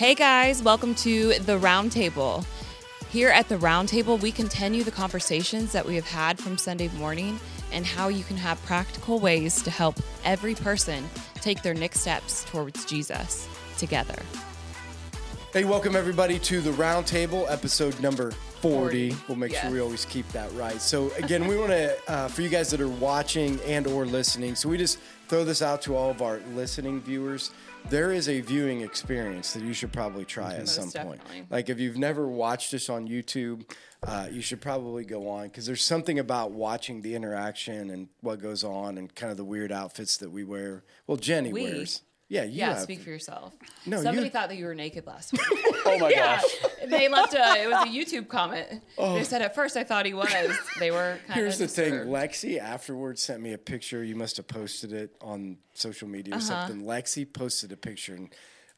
Hey guys, welcome to the Roundtable. Here at the Roundtable, we continue the conversations that we have had from Sunday morning and how you can have practical ways to help every person take their next steps towards Jesus together. Hey, welcome everybody to the Roundtable, episode number 40. 40, We'll make yes. sure we always keep that right. So again, we want to, uh, for you guys that are watching and or listening, so we just throw this out to all of our listening viewers. There is a viewing experience that you should probably try at Most some point. Like if you've never watched us on YouTube, uh, you should probably go on because there's something about watching the interaction and what goes on and kind of the weird outfits that we wear. Well, Jenny We? wears. Yeah, you Yeah, have. speak for yourself. No, Somebody you- thought that you were naked last week. Oh my yeah, gosh. they left a. It was a YouTube comment. They said at first I thought he was. They were kind Oh. Here's of. the thing. Lexi afterwards sent me a picture. You must have posted it on social media or Uh-huh. something. Lexi posted a picture and-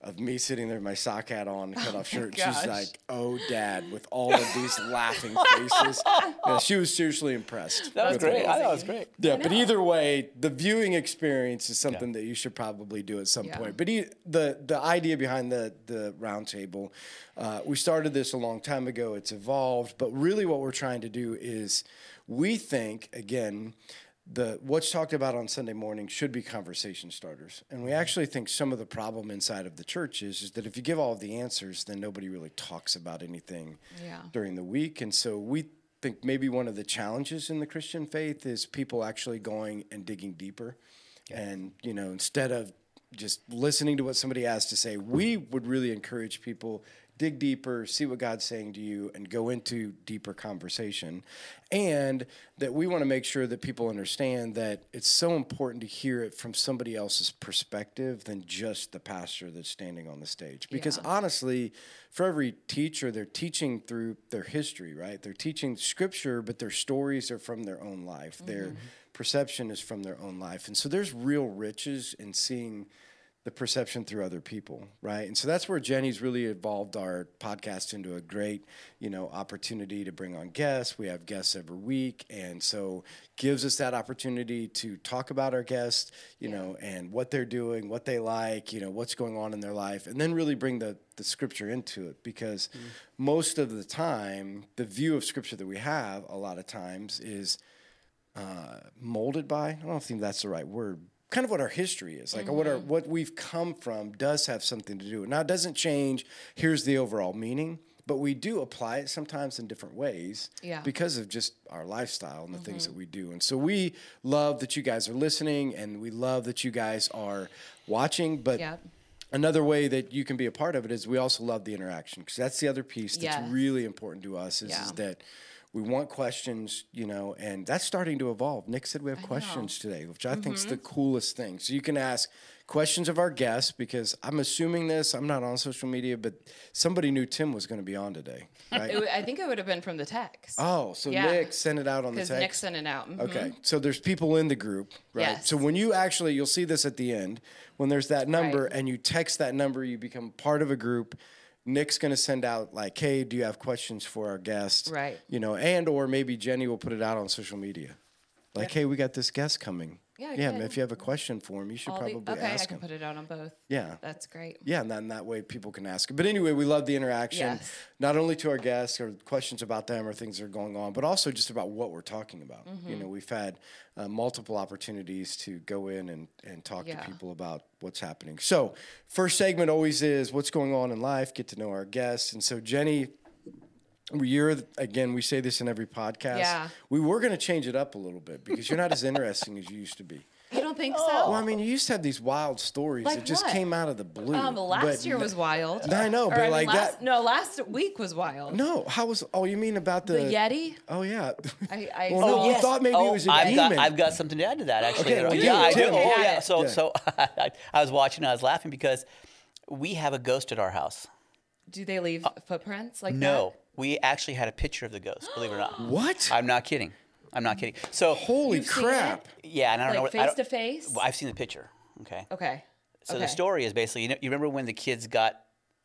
of me sitting there with my sock hat on, cut off shirt. She's like, "Oh, Dad," with all of these laughing faces. Yeah, she was seriously impressed. That was great. it. I thought it was great. Yeah, but either way, the viewing experience is something that you should probably do at some Yeah. point. But e- the the idea behind the the roundtable, uh, we started this a long time ago. It's evolved, but really, what we're trying to do is, we think again. The what's talked about on Sunday morning should be conversation starters, and we mm-hmm. actually think some of the problem inside of the church is, is that if you give all of the answers, then nobody really talks about anything Yeah. during the week. And so we think maybe one of the challenges in the Christian faith is people actually going and digging deeper. And, you know, instead of just listening to what somebody has to say, we would really encourage people dig deeper, see what God's saying to you, and go into deeper conversation. And that we want to make sure that people understand that it's so important to hear it from somebody else's perspective than just the pastor that's standing on the stage. Because Yeah. honestly, for every teacher, they're teaching through their history, right? They're teaching scripture, but their stories are from their own life. Their mm-hmm. perception is from their own life. And so there's real riches in seeing the perception through other people, right? And so that's where Jenny's really evolved our podcast into a great, you know, opportunity to bring on guests. We have guests every week, and so gives us that opportunity to talk about our guests, you know, and what they're doing, what they like, you know, what's going on in their life, and then really bring the the scripture into it because most of the time the view of scripture that we have a lot of times is uh, molded by. I don't think that's the right word. Kind of what our history is, like what our Mm-hmm. what we've come from, does have something to do. Now it doesn't change. Here's the overall meaning, but we do apply it sometimes in different ways, Yeah. Mm-hmm. because of just our lifestyle and the things that we do. And so we love that you guys are listening, and we love that you guys are watching. But Yep. another way that you can be a part of it is we also love the interaction because that's the other piece that's Yes. really important to us is, Yeah. is that we want questions, you know, and that's starting to evolve. Nick said we have questions today, which I think is the Mm-hmm. coolest thing. So you can ask questions of our guests because I'm assuming this. I'm not on social media, but somebody knew Tim was going to be on today, right? w- I think it would have been from the text. oh, so Yeah. Nick sent it out on the text. Nick sent it out. Mhm. Okay, so there's people in the group, right? Yes. So when you actually, you'll see this at the end, when there's that number Right. and you text that number, you become part of a group. Nick's gonna send out like, "Hey, do you have questions for our guest?" Right. You know, and or maybe Jenny will put it out on social media, like, "Hey, we got this guest coming." Yeah, yeah. If you have a question for him, you should probably okay, I ask can him. put it out on both. Yeah. That's great. Yeah, and then that way people can ask. But anyway, we love the interaction, Yes. not only to our guests or questions about them or things that are going on, but also just about what we're talking about. Mm-hmm. You know, we've had uh, multiple opportunities to go in and, and talk Yeah. to people about what's happening. So, first segment always is what's going on in life, get to know our guests. And so, Jenny, you're again, we say this in every podcast. Yeah. We were going to change it up a little bit because you're not as interesting as you used to be. You don't think so? Well, I mean, you used to have these wild stories Like that just what? came out of the blue. Um, last but year was wild. I know, Or, but I mean, like last, that. No, last week was wild. No, how was? Oh, you mean about the, The Yeti. Oh yeah. I, I Well, no, saw- we thought maybe it was a Oh, I've got, demon. I've got something to add to that actually. Okay, well, yeah, do. I do. Oh Yeah. yeah. So Yeah. so I, I was watching. And I was laughing because we have a ghost at our house. Do they leave footprints like Uh, No, we actually had a picture of the ghost. Believe it or not. what? I'm not kidding. I'm not kidding. So Holy You've seen crap! yeah, and I don't know Like what I face don't- to face? Well, I've seen the picture. Okay. Okay. So okay. the story is basically, you know, you remember when the kids got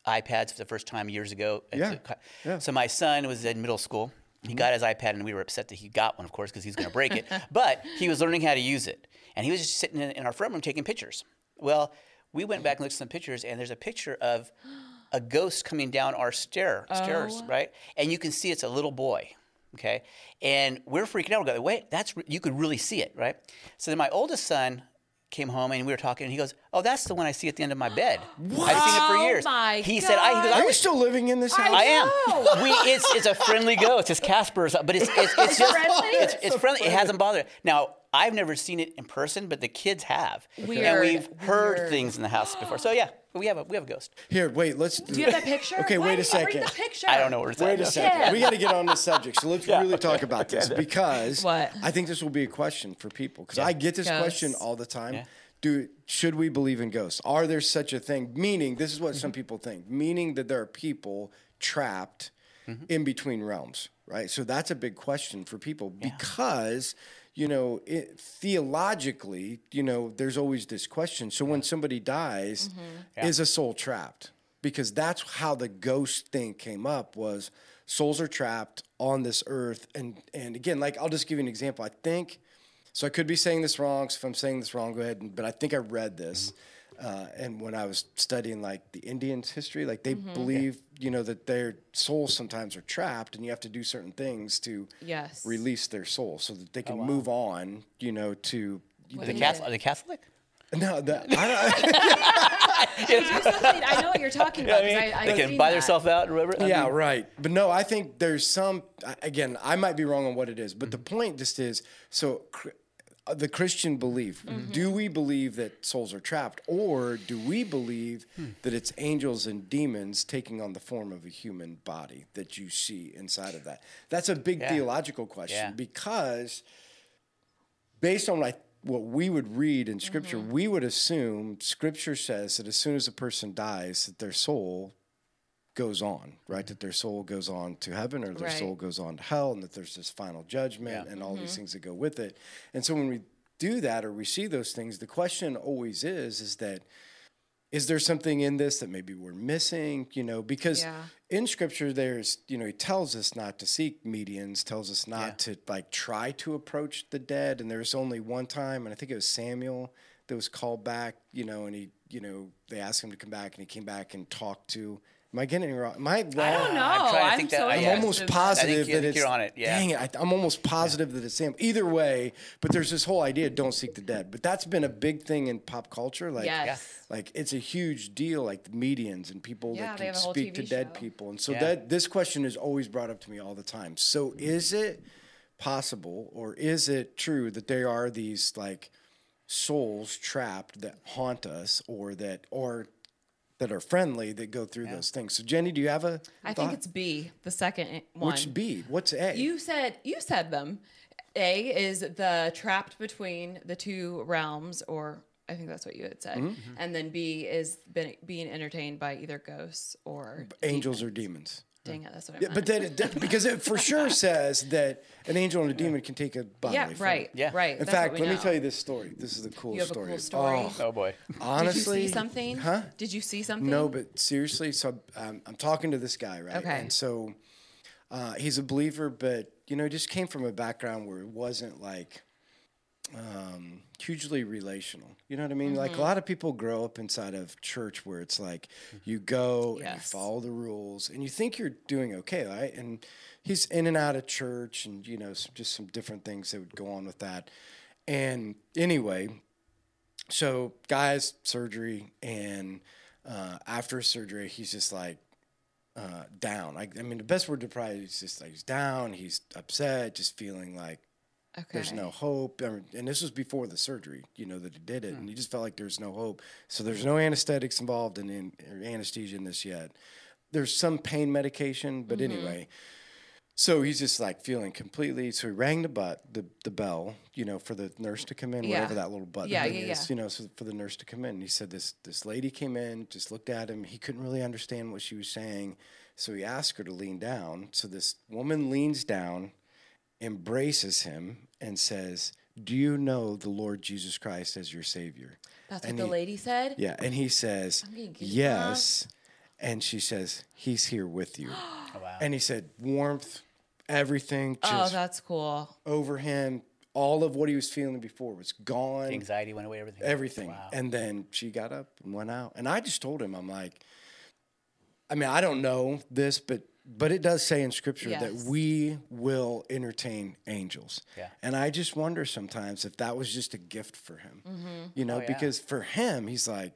iPads for the first time years ago? At Yeah, the co- yeah. So my son was in middle school. He Mm-hmm. got his iPad, and we were upset that he got one, of course, because he's going to break it. but he was learning how to use it, and he was just sitting in, in our front room taking pictures. Well, we went back and looked at some pictures, and there's a picture of a ghost coming down our stair stairs, oh. right? And you can see it's a little boy. Okay, and we're freaking out. We're going, wait, that's re- you could really see it, right? So then my oldest son came home and we were talking, and he goes, "Oh, that's the one I see at the end of my bed. I've seen it for Oh years." my he said, "I." He goes, I Are you was still living in this house? I am. We it's it's a friendly ghost. It's Casper's, but it's it's, it's just friendly? it's, it's friendly. It hasn't bothered. Now I've never seen it in person, but the kids have, and we've heard Weird. things in the house before. So yeah, we have a we have a ghost. Here, wait. Let's. Do you have that picture? Okay, Why wait a second. Bring the picture. I don't know where it's Wait a second. Yeah. We got to get on the subject. So let's really talk about this because What? I think this will be a question for people because I get this Ghosts. question all the time. Yeah. Do should we believe in ghosts? Are there such a thing? Meaning, this is what Mm-hmm. some people think. Meaning that there are people trapped Mm-hmm. in between realms, right? So that's a big question for people because you know it, theologically, you know, there's always this question. So when somebody dies, mm-hmm. is a soul trapped? Because that's how the ghost thing came up was souls are trapped on this earth. And and again like I'll just give you an example. I think so I could be saying this wrong. So if I'm saying this wrong go ahead and, but I think I read this mm-hmm. Uh, and when I was studying like the Indians history like they believe you know that their souls sometimes are trapped and you have to do certain things to Yes. release their soul so that they can move on you know to The Catholic? Are they Catholic? no that I don't, Do something- I know what you're talking about. 'cause I, I, they can buy themselves out. whatever. I yeah, mean, right. But no, I think there's some. Again, I might be wrong on what it is, but the point just is so. Cr- uh, The Christian belief. Do we believe that souls are trapped, or do we believe that it's angels and demons taking on the form of a human body that you see inside of that? That's a big Yeah. theological question Yeah. because based on what, I, what we would read in scripture, Mm-hmm. we would assume scripture says that as soon as a person dies, that their soul goes on, right? That their soul goes on to heaven or their Right. soul goes on to hell, and that there's this final judgment Yeah. and all Mm-hmm. these things that go with it. And so when we do that or we see those things, the question always is, is that is there something in this that maybe we're missing? You know, because Yeah. in scripture there's, you know, he tells us not to seek mediums, tells us not to like try to approach the dead. And there's only one time, and I think it was Samuel that was called back, you know, and he, you know, they asked him to come back and he came back and talked to Am I getting it wrong? Am I wrong? I don't know. I'm trying to I'm think so I'm yeah. almost positive I think that it's you're on it, yeah. Dang it, I, I'm almost positive that it's Sam. Either way, but there's this whole idea: don't seek the dead. But that's been a big thing in pop culture. Like, Yes. like it's a huge deal. Like the mediums and people Yeah, that can have a whole speak to TV dead show. people. And so Yeah. that this question is always brought up to me all the time. So is it possible, or is it true that there are these like souls trapped that haunt us, or that or that are friendly that go through those things? So Jenny, do you have a? I think it's B, the second one. Which B? What's A? You said you said them. A is the trapped between the two realms, or I think that's what you had Mm-hmm. said. And then B is being entertained by either ghosts or angels or demons. Demons. Dang it, that's what I Yeah, meant. but then it, that- because it for sure says that an angel and a demon can take a bodily yeah, form. right, Yeah. right. In that's fact, what we let me tell you this story. This is a cool You have a story. cool story? Oh, Oh boy. honestly, Did you see something? Huh? Did you see something? No, but seriously, so um, I'm talking to this guy, right? Okay. And so uh, he's a believer, but you know, he just came from a background where it wasn't like um, hugely relational. You know what I mean? Like Mm-hmm. a lot of people grow up inside of church where it's like you go and you follow the rules and you think you're doing okay, right? And he's in and out of church and you know some, just some different things that would go on with that. And anyway, so guys surgery and uh, after surgery he's just like uh, down I, I mean the best word to probably is just like he's down he's upset just feeling like Okay. there's no hope I mean, and this was before the surgery you know that he did it and he just felt like there's no hope so there's no anesthetics involved in, in or anesthesia in this yet there's some pain medication but Mm-hmm. anyway so he's just like feeling completely. So he rang the butt, the, the bell, you know, for the nurse to come in, Yeah. whatever that little button Yeah, yeah, is, you know, so for the nurse to come in. And he said this this lady came in, just looked at him. He couldn't really understand what she was saying, so he asked her to lean down. So this woman leans down, embraces him, and says, "Do you know the Lord Jesus Christ as your Savior?" That's what and the lady said. Yeah, and he says, "Yes," and she says, "He's here with you." Oh, wow. And he said, "Warmth." Everything Oh, that's cool. over him. All of what he was feeling before was gone. Anxiety went away. Everything. Everything. Wow. And then she got up and went out. And I just told him, I'm like, I mean, I don't know this, but but it does say in scripture Yes. that we will entertain angels. Yeah. And I just wonder sometimes if that was just a gift for him. Mm-hmm. You know, Oh, yeah. because for him, he's like,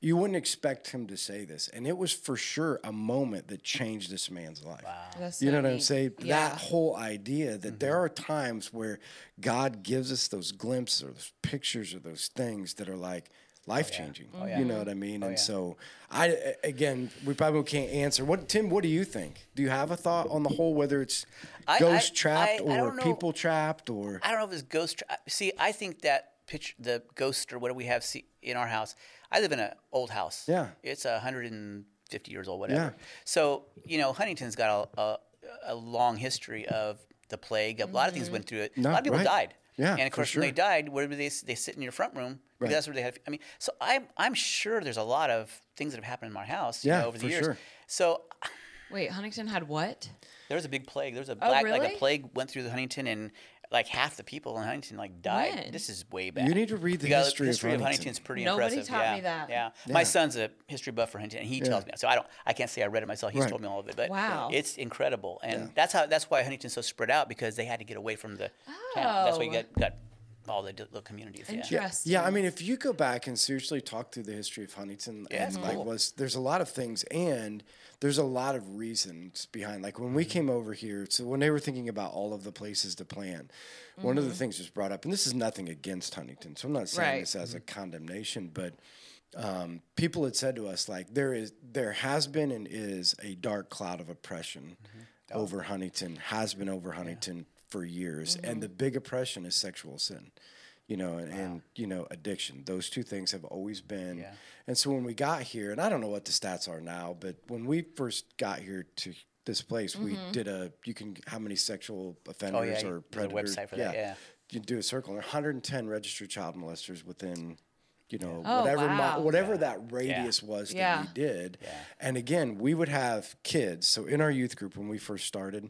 you wouldn't expect him to say this. And it was for sure a moment that changed this man's life. That's You so know what I'm saying? Yeah. That whole idea that there are times where God gives us those glimpses or those pictures or those things that are like life changing. Oh, you know what I mean? Oh, and yeah. so I again, we probably can't answer. What Tim, what do you think? Do you have a thought on the whole whether it's I- ghost I- trapped I- or people trapped or I don't know if it's ghost. Tra- see, I think that picture, the ghost or whatever we have see, in our house. I live in an old house. Yeah. it's a hundred and fifty years old, whatever. Yeah. So you know, Huntington's got a, a, a long history of the plague. A lot of things mm-hmm. went through it. No, a lot of people right. died. Yeah, and of for course, when they died, where did they they sit in your front room? Because Right. that's where they had. I mean, so I'm I'm sure there's a lot of things that have happened in my house. you Yeah, know, over the for years. sure. So Wait, Huntington had what? there was a big plague. There was a Oh, black like a plague went through the Huntington and like half the people in Huntington like died. When? This is way back. You need to read the You gotta- history of Huntington. Huntington's pretty Nobody impressive. taught yeah. me that. Yeah. My son's a history buff for Huntington and he tells me so I don't I can't say I read it myself. He's Right. told me all of it. But Wow. it's incredible. And that's how that's why Huntington's so spread out because they had to get away from the town. That's why you Oh. got got all the little communities. Yeah. Interesting. Yeah, I mean, if you go back and seriously talk through the history of Huntington, Yeah, it's and like cool. was there's a lot of things, and there's a lot of reasons behind. Like when we Mm-hmm. came over here, so when they were thinking about all of the places to plan, one of the Mm-hmm. things was brought up, and this is nothing against Huntington, so I'm not saying Right. this as a condemnation, but um, people had said to us like there is there has been and is a dark cloud of oppression Mm-hmm. over Huntington has been over Huntington for years Mm-hmm. and the big oppression is sexual sin you know and, and you know addiction those two things have always been Yeah. and so when we got here and I don't know what the stats are now but when we first got here to this place we Mm-hmm. did a you can how many sexual offenders Oh, yeah, or predators website for that, yeah. you do a circle and 110 registered child molesters within you know Oh, whatever mi- wow. whatever that radius was that Yeah. we did and again we would have kids so in our youth group when we first started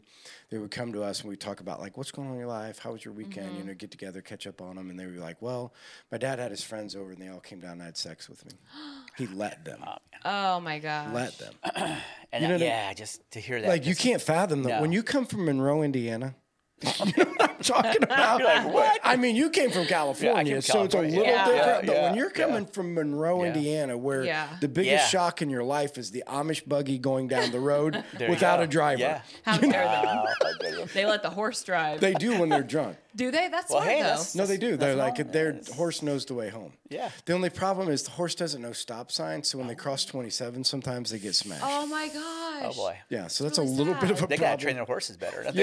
they would come to us and we'd talk about like what's going on in your life how was your weekend Mm-hmm. you know get together catch up on them and they would be like well my dad had his friends over and they all came down and had sex with me he let them Oh my gosh. let them And You know what yeah, just to hear that. like you can't fathom that No. when you come from monroe indiana you know what I'm talking about? what? I mean, you came from California, from so it's a little yeah. different. Yeah, but yeah, when you're yeah. coming from Monroe, Indiana, where Yeah. the biggest Yeah. shock in your life is the Amish buggy going down the road without a driver. Yeah. How dare Wow. they? They let the horse drive. They do when they're drunk. Do they? That's Well, smart hey, though. that's- No, they do. They're like normal. their horse knows the way home. Yeah. The only problem is the horse doesn't know stop signs, so when they cross 27, sometimes they get smashed. oh my gosh. Oh boy. yeah, so that's a really little bit of a They problem. gotta train their horses better. don't Oh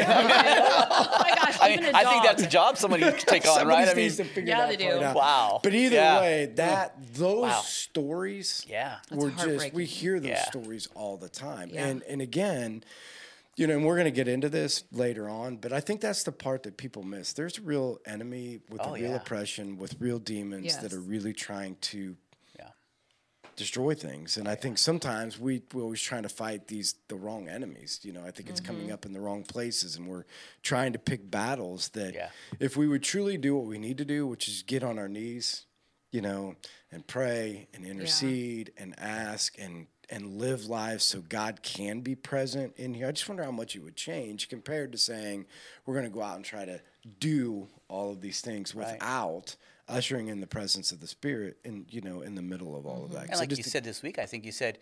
my gosh. I mean, a I think that's a job somebody could take on, Somebody right? I mean, needs to figure Yeah, that they part do. out. Wow. But either Yeah. way, that those Wow. stories, Yeah. That's were just we hear those Yeah. stories all the time, Yeah. and and again, you know, and we're going to get into this later on, but I think that's the part that people miss. There's a real enemy with Oh, a real yeah. oppression, with real demons Yes. that are really trying to Yeah. Destroy things. And I think sometimes we we're always trying to fight these the wrong enemies. You know, I think it's Mm-hmm. coming up in the wrong places, and we're trying to pick battles that Yeah. if we would truly do what we need to do, which is get on our knees, you know, and pray and intercede and ask and and live lives so God can be present in here. I just wonder how much it would change compared to saying we're going to go out and try to do all of these things without ushering in the presence of the Spirit and you know in the middle of all of mm-hmm. that. And like just you think- said this week, I think you said,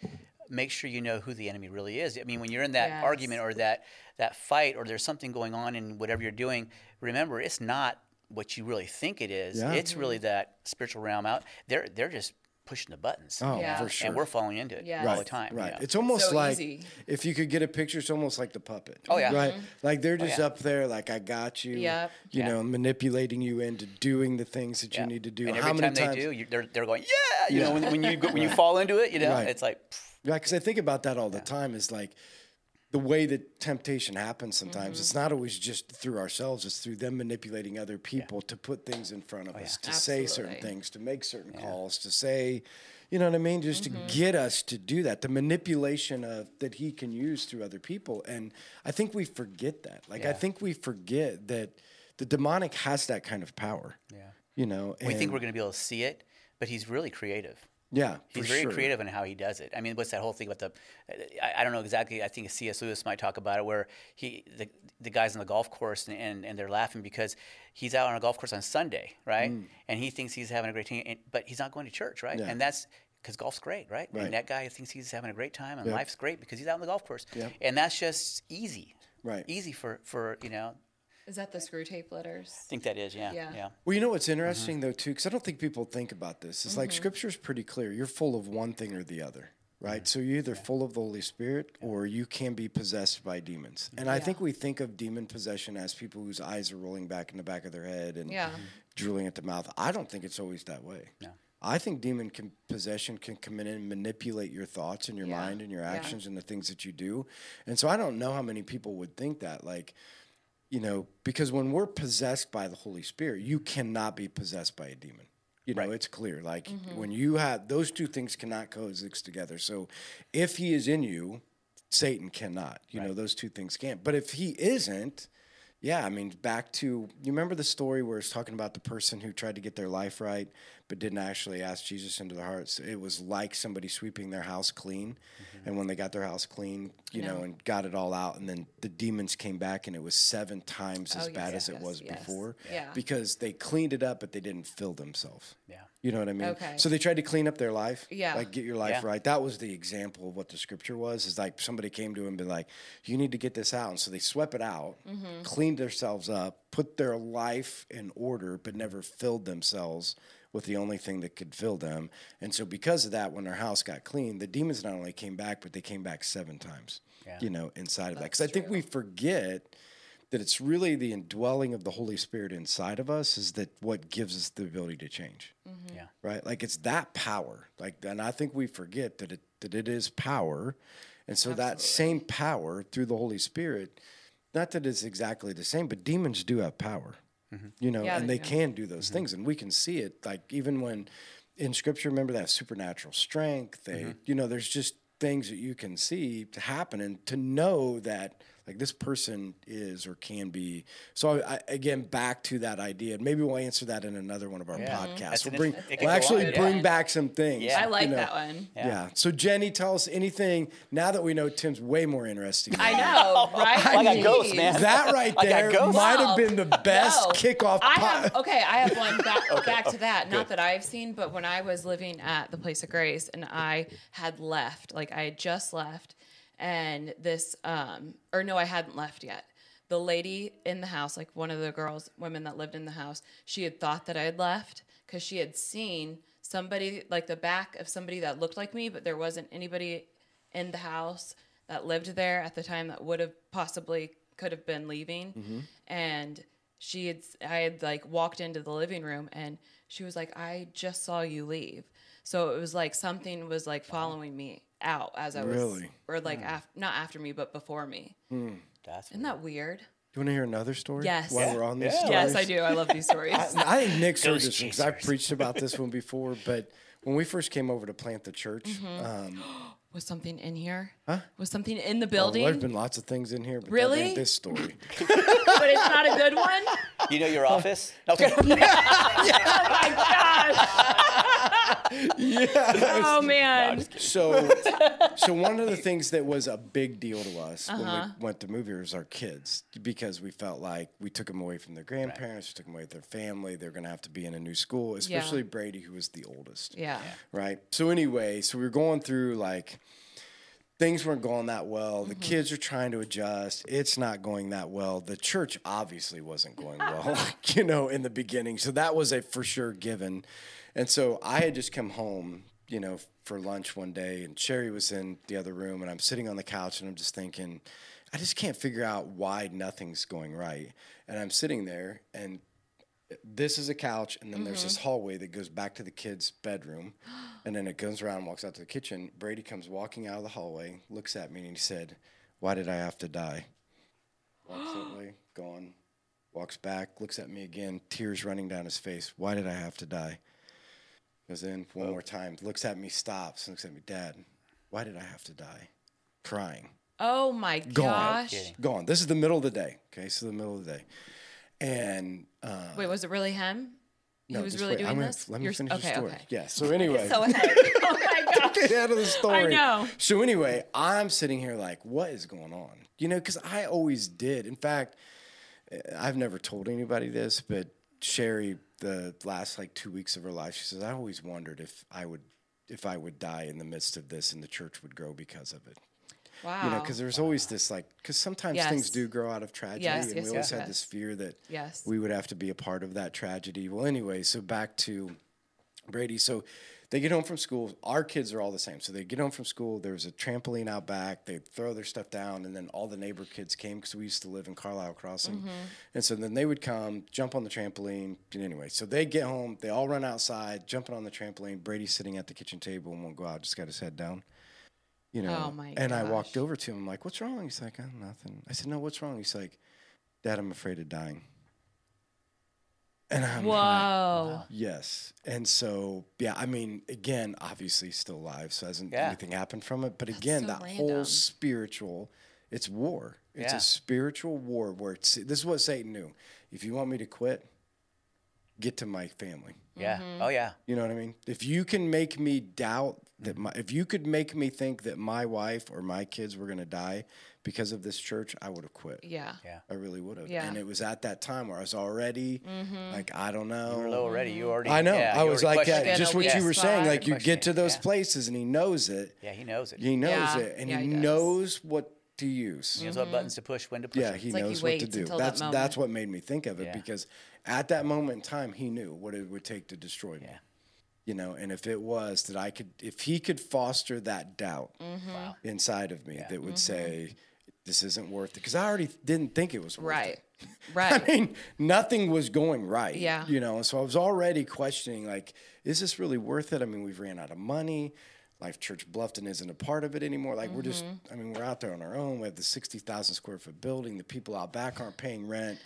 make sure you know who the enemy really is. I mean, when you're in that Yes. argument or that that fight or there's something going on in whatever you're doing, remember it's not what you really think it is. Yeah. It's really mm-hmm. that spiritual realm out. They're they're just pushing the buttons. Oh, Yeah. for sure. And we're falling into it Yes. all right, the time. you Right. know. It's almost So like easy. if you could get a picture, it's almost like the puppet. Oh, yeah. Right. Mm-hmm. Like they're oh, just yeah. up there, like I got you. Yep. You Yeah. know, manipulating you into doing the things that Yeah. you need to do. And How every many time times? they do, you, they're they're going, yeah. You Yeah. know, when, when you go, when you fall into it, you know, Right. it's like, pff, Yeah, because I think about that all the time. Is like the way that temptation happens. Sometimes Mm-hmm. it's not always just through ourselves. It's through them manipulating other people to put things in front of us, to say certain things, to make certain calls, to say, you know what I mean, just Mm-hmm. to get us to do that. The manipulation of that he can use through other people, and I think we forget that. Like I think we forget that the demonic has that kind of power. yeah. You know, We think we're going to be able to see it, but he's really creative. Yeah, He's very sure. creative in how he does it. I mean, what's that whole thing about the? I, I don't know exactly. I think C.S. Lewis might talk about it, where he the the guys on the golf course and, and, and they're laughing because he's out on a golf course on Sunday, right? And he thinks he's having a great time, but he's not going to church, right? Mm. Yeah. And that's because golf's great, right? Right. And that guy thinks he's having a great time, and Yep. life's great because he's out on the golf course. Yep. And that's just easy, Right. Easy for for you know. Is that the Screwtape Letters? I think that is, yeah, Yeah. yeah. Well, you know what's mm-hmm. interesting though too, because I don't think people think about this. It's like Mm-hmm. Scripture's pretty clear. You're full of one thing or the other, right? Mm-hmm. So you're either full of the Holy Spirit or you can be possessed by demons. Mm-hmm. And I think we think of demon possession as people whose eyes are rolling back in the back of their head and Yeah. drooling at the mouth. I don't think it's always that way. No. I think demon can, possession can come in and manipulate your thoughts and your Yeah. mind and your Yeah. actions and the things that you do. And so I don't know how many people would think that. Like, you know, because when we're possessed by the Holy Spirit, you cannot be possessed by a demon. You know, Right. it's clear. Like Mm-hmm. when you have those two things cannot coexist together. So if he is in you, Satan cannot. You know, those two things can't. But if he isn't, yeah, I mean, back to you remember the story where it's talking about the person who tried to get their life right, but didn't actually ask Jesus into their hearts. It was like somebody sweeping their house clean, and when they got their house clean, you know, and got it all out, and then the demons came back, and it was seven times as Oh, bad yes, as it was yes. before, Yeah. because they cleaned it up, but they didn't fill themselves. Yeah. You know what I mean? Okay. So they tried to clean up their life. Yeah. Like get your life Yeah. right. That was the example of what the scripture was. Is like somebody came to him and be like, "You need to get this out." And so they swept it out, Mm-hmm. cleaned themselves up, put their life in order, but never filled themselves with the only thing that could fill them. And so because of that, when our house got clean, the demons not only came back, but they came back seven times. Yeah. You know, inside of that. Because I think we forget that it's really the indwelling of the Holy Spirit inside of us is that what gives us the ability to change yeah. right? Like it's that power. Like, and I think we forget that it that it is power, and so that same power through the Holy Spirit. Not that it's exactly the same, but demons do have power, Mm-hmm. you know, Yeah, and they they can do those mm-hmm. things, and we can see it. Like even when in Scripture, remember that supernatural strength. They, mm-hmm. you know, there's just things that you can see to happen, and to know that like this person is or can be. So I, again, back to that idea, and maybe we'll answer that in another one of our Yeah. podcasts. That's We'll bring, we'll actually on, yeah. bring back some things. Yeah. I like you know. that one. Yeah. So Jenny, tell us anything now that we know Tim's way more interesting. I know, right? I got ghosts, man. That right there might have been the best No. kickoff. I po- have okay. I have one back back to that. Not that I've seen, but when I was living at the Place of Grace and I had left, like I had just left, and this, um, or no, I hadn't left yet. The lady in the house, like one of the girls, women that lived in the house, she had thought that I had left because she had seen somebody, like the back of somebody that looked like me, but there wasn't anybody in the house that lived there at the time that would have possibly could have been leaving. And she had i had like walked into the living room and she was like i just saw you leave. So it was like something was like following me out as i was Really? or like af- not after me but before me That's isn't that weird Do you want to hear another story? Yes. While Yeah. we're on these Yeah. stories? yes i do i love these stories I think Nick's heard Ghost this one because I've preached about this one before. But when we first came over to plant the church, Mm-hmm. um, was something in here huh was something in the building well, there's been lots of things in here. But Really? ain't this story. but it's not a good one You know your office? Okay. oh my gosh yeah. oh man So, so one of the things that was a big deal to us when Uh-huh. we went to movie was our kids because we felt like we took them away from their grandparents, we took them away from their family. They're going to have to be in a new school, especially Brady, who was the oldest. yeah Right. So anyway, so we were going through like things weren't going that well. The mm-hmm. kids are trying to adjust. It's not going that well. The church obviously wasn't going well, you know, in the beginning. So that was a for sure given. And so I had just come home, you know, for lunch one day, and Sherry was in the other room, and I'm sitting on the couch, and I'm just thinking, I just can't figure out why nothing's going right. And I'm sitting there, and this is a couch, and then there's this mm-hmm. hallway that goes back to the kids' bedroom, and then it goes around and walks out to the kitchen. Brady comes walking out of the hallway, looks at me, and he said, "Why did I have to die?" Walks that way, gone. Walks back, looks at me again, tears running down his face. Why did I have to die? Goes in one more oh. time, looks at me, stops, looks at me, Dad. Why did I have to die? Crying oh my gone. gosh kidding. Gone. This is the middle of the day. Okay, so the middle of the day, and uh, wait was it really him he was really wait. doing I'm gonna- this? Let me You're finish okay, the story. okay. Yeah. So anyway, So ahead. oh my gosh. get out of the story. I know. So anyway, I'm sitting here like, what is going on? You know, because I always did. In fact, eh, I've never told anybody this, but Sherry, the last like two weeks of her life, she says, I always wondered if I would, if I would die in the midst of this, and the church would grow because of it. Wow. You know, because there's always this like, because sometimes Yes. things do grow out of tragedy, Yes, and yes, we always had this fear that Yes. we would have to be a part of that tragedy. Well, anyway, so back to Brady. So they get home from school. Our kids are all the same. So they get home from school. There's a trampoline out back. They throw their stuff down, and then all the neighbor kids came because we used to live in Carlisle Crossing. Mm-hmm. And so then they would come, jump on the trampoline. And anyway, so they get home. They all run outside, jumping on the trampoline. Brady's sitting at the kitchen table and won't go out. Just got his head down. You know, Oh, my and I walked over to him. I'm like, "What's wrong?" He's like, "Oh, nothing." I said, "No, what's wrong?" He's like, "Dad, I'm afraid of dying." And I'm like, Whoa. Yes. And so, yeah, I mean, again, obviously still alive, so hasn't Yeah. anything happened from it. But again, so that random. whole spiritual, it's war. It's Yeah. a spiritual war where it's, this is what Satan knew. If you want me to quit, get to my family. Yeah. Mm-hmm. Oh yeah. You know what I mean? If you can make me doubt that my, if you could make me think that my wife or my kids were going to die because of this church, I would have quit. Yeah. Yeah. I really would have. Yeah. Mm-hmm. And it was at that time where I was already like, I don't know. You were low already. You already. I know. Yeah, I was like, questioned yeah, just what you were saying. Like, you get to those yeah. places and he knows it. Yeah, he knows it. He knows Yeah. it. And Yeah, he, he knows what to use. He knows what buttons to push, when to push. Yeah, them. he like he knows what to do. until that That's that's what made me think of it Yeah. because at that moment in time, he knew what it would take to destroy me. Yeah. You know, and if it was that I could, if he could foster that doubt Mm-hmm. Wow. inside of me that would say, this isn't worth it, because I already didn't think it was worth Right. it. Right. Right. I mean, nothing was going right. Yeah. You know, and so I was already questioning, like, is this really worth it? I mean, we've ran out of money. Life Church Bluffton isn't a part of it anymore. Like, we're just, Mm-hmm. I mean, we're out there on our own. We have the 60,000 square foot building. The people out back aren't paying rent.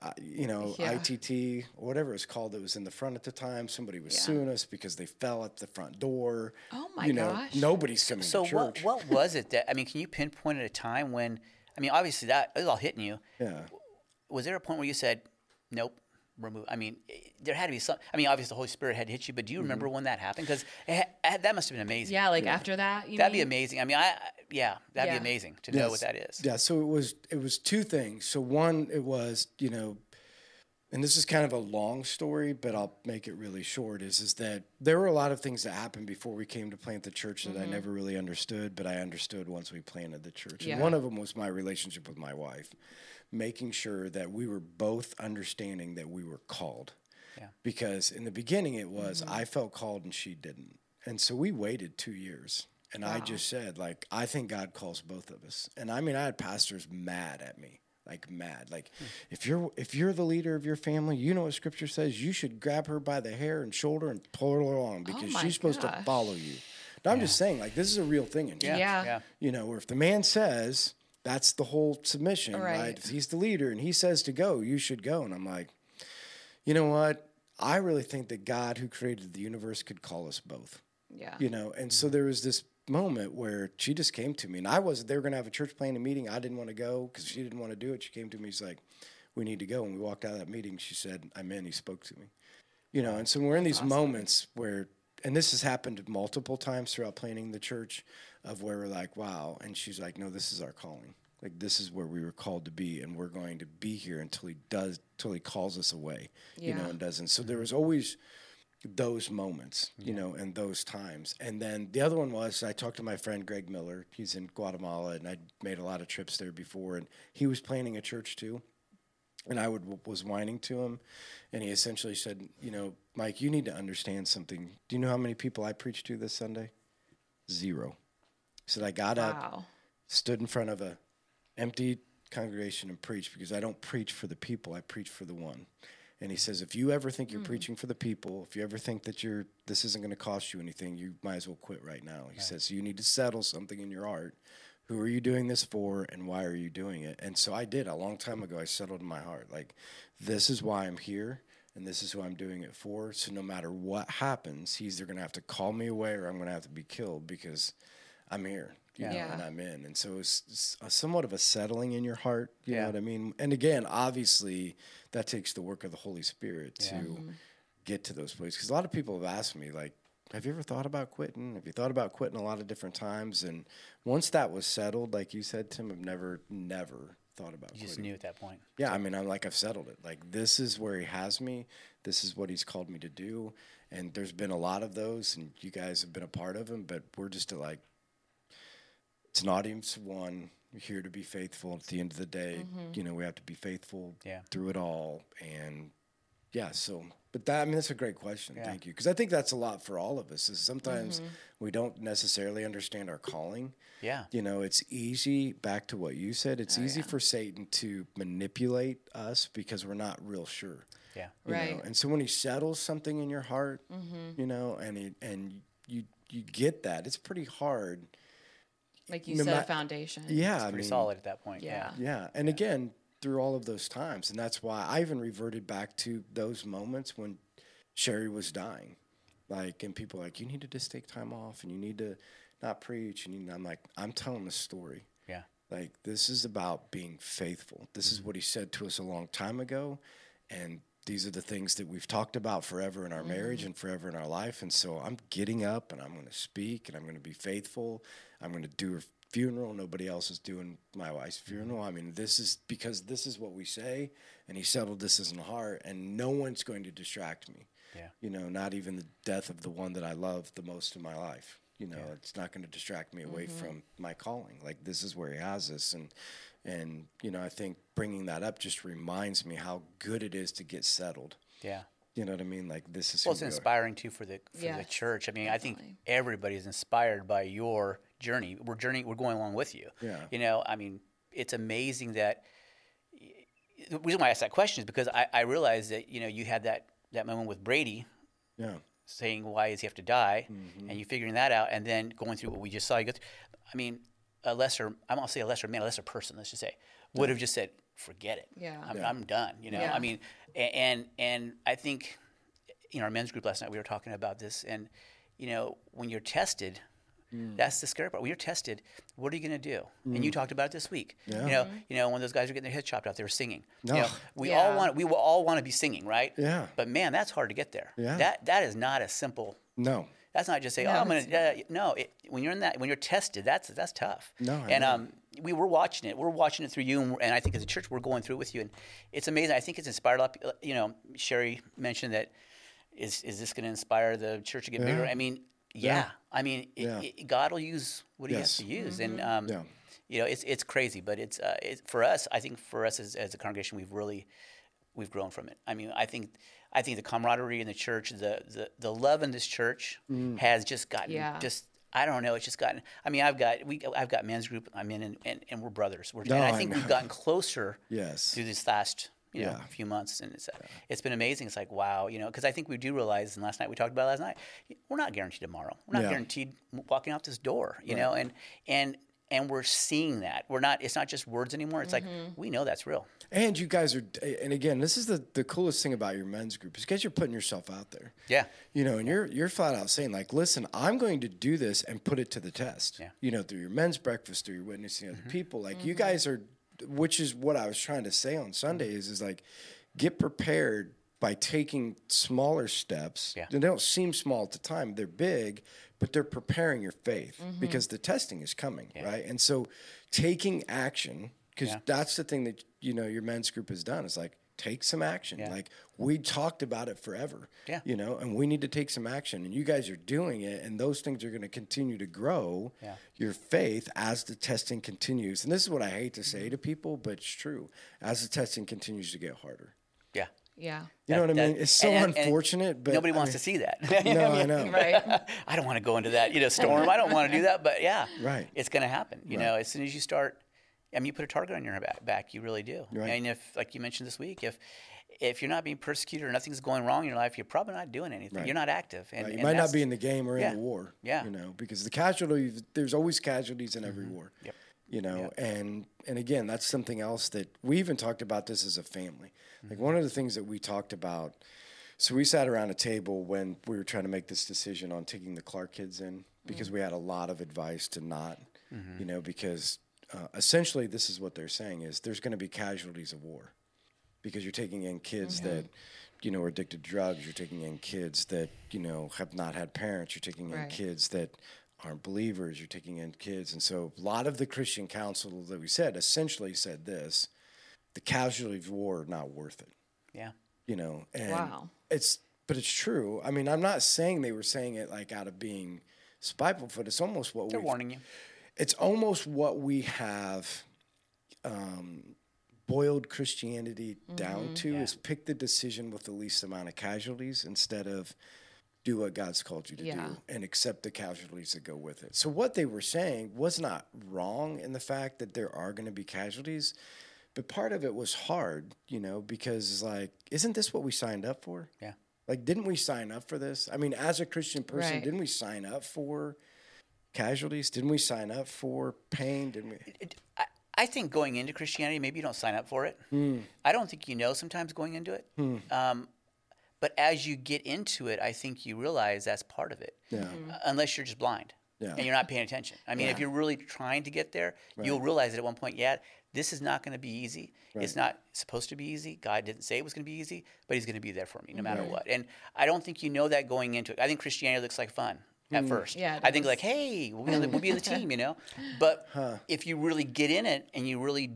Uh, you know, Yeah. ITT, or whatever it's called, that was in the front at the time. Somebody was Yeah. suing us because they fell at the front door. Oh my you know, gosh. Nobody's coming So to what church. what was it that I mean? Can you pinpoint at a time when I mean, obviously that it was all hitting you. yeah. Was there a point where you said, "Nope"? Remove. I mean, eh, there had to be some. I mean, obviously the Holy Spirit had hit you, but do you Mm-hmm. remember when that happened? Because that must have been amazing. Yeah, like after that, you that'd be amazing. I mean, I I- yeah, that'd Yeah. be amazing to know what that is. Yeah, so it was it was two things. So one, it was you know, and this is kind of a long story, but I'll make it really short. Is is that there were a lot of things that happened before we came to plant the church that I never really understood, but I understood once we planted the church. Yeah. And one of them was my relationship with my wife, making sure that we were both understanding that we were called. Yeah. Because in the beginning it was mm-hmm. I felt called and she didn't. And so we waited 2 years. And I just said like I think God calls both of us. And I mean I had pastors mad at me. Like mad. Like hmm. if you're if you're the leader of your family, you know what scripture says, you should grab her by the hair and shoulder and pull her along oh because my she's supposed to follow you. Now, I'm just saying like this is a real thing in Yeah. Yeah. Yeah. you know, where if the man says that's the whole submission, right. Right. He's the leader and he says to go, you should go. And I'm like, you know what? I really think that God, who created the universe, could call us both. Yeah. You know, and so mm-hmm. there was this moment where she just came to me, and I was they were going to have a church planning meeting. I didn't want to go because she didn't want to do it. She came to me, she's like, "We need to go." And we walked out of that meeting. She said, "I'm in." He spoke to me. You know, and so we're in these moments where, and this has happened multiple times throughout planting the church, of where we're like, "Wow," and she's like, "No, this is our calling." Like this is where we were called to be, and we're going to be here until he does, until he calls us away, you know, and doesn't. So there was always those moments, you know, and those times. And then the other one was I talked to my friend Greg Miller. He's in Guatemala, and I'd made a lot of trips there before, and he was planting a church too. And I would was whining to him, and he essentially said, "You know, Mike, you need to understand something. Do you know how many people I preached to this Sunday? Zero. He said I got up, Wow. stood in front of a empty congregation and preached because I don't preach for the people, I preach for the one. And he says, if you ever think you're hmm. preaching for the people, if you ever think that you're this isn't going to cost you anything, you might as well quit right now. He says, you need to settle something in your heart. Who are you doing this for, and why are you doing it? And so I did a long time ago. I settled in my heart, like, this is why I'm here, and this is who I'm doing it for. So no matter what happens, he's either going to have to call me away, or I'm going to have to be killed because I'm here, you know, Yeah. and I'm in. And so it's, somewhat of a settling in your heart. You Yeah. know what I mean? And again, obviously, that takes the work of the Holy Spirit to mm-hmm. get to those places. Because a lot of people have asked me, like, have you ever thought about quitting? Have you thought about quitting a lot of different times? And once that was settled, like you said, Tim, I've never, never thought about You just quitting. knew at that point. Yeah, I mean, I'm like I've settled it. Like this is where he has me. This is what he's called me to do. And there's been a lot of those, and you guys have been a part of them. But we're just like, it's an audience of one. We're here to be faithful. At the end of the day, mm-hmm. you know, we have to be faithful Yeah. through it all. And yeah, so. But that I mean, that's a great question. Yeah. Thank you, because I think that's a lot for all of us. Is sometimes mm-hmm. we don't necessarily understand our calling. Yeah. You know, it's easy, back to what you said, it's oh, easy for Satan to manipulate us because we're not real sure. Yeah. you know? Right. And so when he settles something in your heart, mm-hmm. you know, and he, and you you get that, it's pretty hard. Like you No said, ma- a foundation. Yeah, I Pretty mean, solid at that point. Yeah. Yeah. yeah, and again through all of those times, and that's why I even reverted back to those moments when Sherry was dying, like, and people were like, you need to just take time off, and you need to not preach, and you need, I'm like, I'm telling the story. Yeah. Like this is about being faithful. This is mm-hmm. what he said to us a long time ago, and these are the things that we've talked about forever in our marriage mm-hmm. and forever in our life. And so I'm getting up and I'm going to speak and I'm going to be faithful. I'm going to do her funeral. Nobody else is doing my wife's mm-hmm. funeral. I mean, this is because this is what we say, and he settled this in the heart, and no one's going to distract me. Yeah. You know, not even the death of the one that I love the most in my life. You know, it's not going to distract me away mm-hmm. from my calling. Like this is where he has us, and and you know, I think bringing that up just reminds me how good it is to get settled. Yeah. You know what I mean? Like this is Well, it's we are. inspiring too for the for the church. I mean, I think definitely. everybody is inspired by your journey. We're journey. We're going along with you. Yeah. You know, I mean, it's amazing that. The reason why I asked that question is because I, I realized that you know you had that that moment with Brady Yeah, saying why does he have to die, Mm-hmm. and you figuring that out, and then going through what we just saw. You go through, I mean, a lesser. I'm gonna say a lesser man, a lesser person. Let's just say would have just said, "Forget it. Yeah. I'm, Yeah. I'm done." You know, Yeah. I mean, and and I think, in our men's group last night, we were talking about this, and you know, when you're tested. Mm. That's the scary part. When you're tested, what are you going to do? And you talked about it this week. Yeah. You know, you know when those guys are getting their heads chopped off, they were singing. You know, No. we Yeah. all want we will all want to be singing, right? Yeah. But man, that's hard to get there. Yeah. That that is not a simple no, that's not just say, No, oh, I'm gonna. Uh, no, it, when you're in that, when you're tested, that's that's tough. No, I and know. um, we were watching it. We're watching it through you, and, and I think as a church, we're going through it with you, and it's amazing. I think it's inspired a lot. You know, Sherry mentioned that. Is is this going to inspire the church to get bigger? I mean, yeah. Yeah. I mean, it, Yeah. it- God will use what He has to use, and um, Yeah. you know, it's it's crazy, but it's uh, it, for us. I think for us as, as a congregation, we've really we've grown from it. I mean, I think I think the camaraderie in the church, the the, the love in this church Mm. has just gotten Yeah. just I don't know. It's just gotten. I mean, I've got we I've got men's group I'm in, and, and, and we're brothers. We're, No, and I I think know. we've gotten closer yes, through this last you know Yeah. few months, and it's uh, it's been amazing. It's like wow, you know, because I think we do realize. And last night we talked about it last night. We're not guaranteed tomorrow. We're not Yeah. guaranteed walking out this door. You know, and and and we're seeing that. We're not. It's not just words anymore. It's like we know that's real. and you guys are. And again, this is the the coolest thing about your men's group is because you're putting yourself out there. Yeah. You know, and you're you're flat out saying like, listen, I'm going to do this and put it to the test. Yeah. You know, through your men's breakfast, through your witnessing other people. Like you guys are, which is what I was trying to say on Sunday is is like, get prepared by taking smaller steps. Yeah. They don't seem small at the time; they're big, but they're preparing your faith mm-hmm. because the testing is coming, right? And so, taking action because Yeah. that's the thing that you know your men's group has done is like take some action. Yeah. Like we talked about it forever. Yeah. You know, and we need to take some action. And you guys are doing it, and those things are going to continue to grow Yeah. your faith as the testing continues. And this is what I hate to say to people, but it's true. As the testing continues to get harder. Yeah. Yeah. You know what I That- mean? It's so and- and- and unfortunate, but nobody I wants mean- to see that. No, I know. Right. I don't want to go into that, you know, storm. I don't want to do that, but yeah, Right. it's going to happen. You know, as soon as you start, I mean, you put a target on your back, you really do. Right. And if, like you mentioned this week, if if you're not being persecuted or nothing's going wrong in your life, you're probably not doing anything. Right. You're not active, and, Right, You and might not be in the game or yeah. in the war. Yeah. You know, because the casualty, there's always casualties in every mm-hmm. war. Yep. You know, and and again, that's something else that we even talked about this as a family. Like mm-hmm. one of the things that we talked about. So we sat around a table when we were trying to make this decision on taking the Clark kids in because mm. we had a lot of advice to not, mm-hmm. you know, because uh, essentially this is what they're saying is there's going to be casualties of war because you're taking in kids that you know are addicted to drugs. You're taking in kids that you know have not had parents. You're taking in kids that aren't believers. You're taking in kids, and so a lot of the Christian counsel that we said essentially said this: the casualties of war are not worth it. Yeah. You know, and Wow. it's but it's true. I mean, I'm not saying they were saying it like out of being spiteful, but it's almost what They're warning you. It's almost what we have um, boiled Christianity down to is pick the decision with the least amount of casualties instead of do what God's called you to Yeah. do and accept the casualties that go with it. So what they were saying was not wrong in the fact that there are going to be casualties, but part of it was hard, you know, because it's like, isn't this what we signed up for? Yeah. Like, didn't we sign up for this? I mean, as a Christian person, Right. didn't we sign up for casualties? Didn't we sign up for pain? Didn't we? I, I think going into Christianity, maybe you don't sign up for it. Hmm. I don't think you know sometimes going into it. Um, but as you get into it, I think you realize that's part of it. Yeah. Mm-hmm. Uh, Unless you're just blind Yeah. and you're not paying attention. I mean, if you're really trying to get there, you'll realize that at one point, yeah, this is not going to be easy. It's not supposed to be easy. God didn't say it was going to be easy, but He's going to be there for me no matter what. And I don't think you know that going into it. I think Christianity looks like fun at first. Yeah, I think like, hey, we'll be, on the, we'll be on the team, you know. But if you really get in it and you really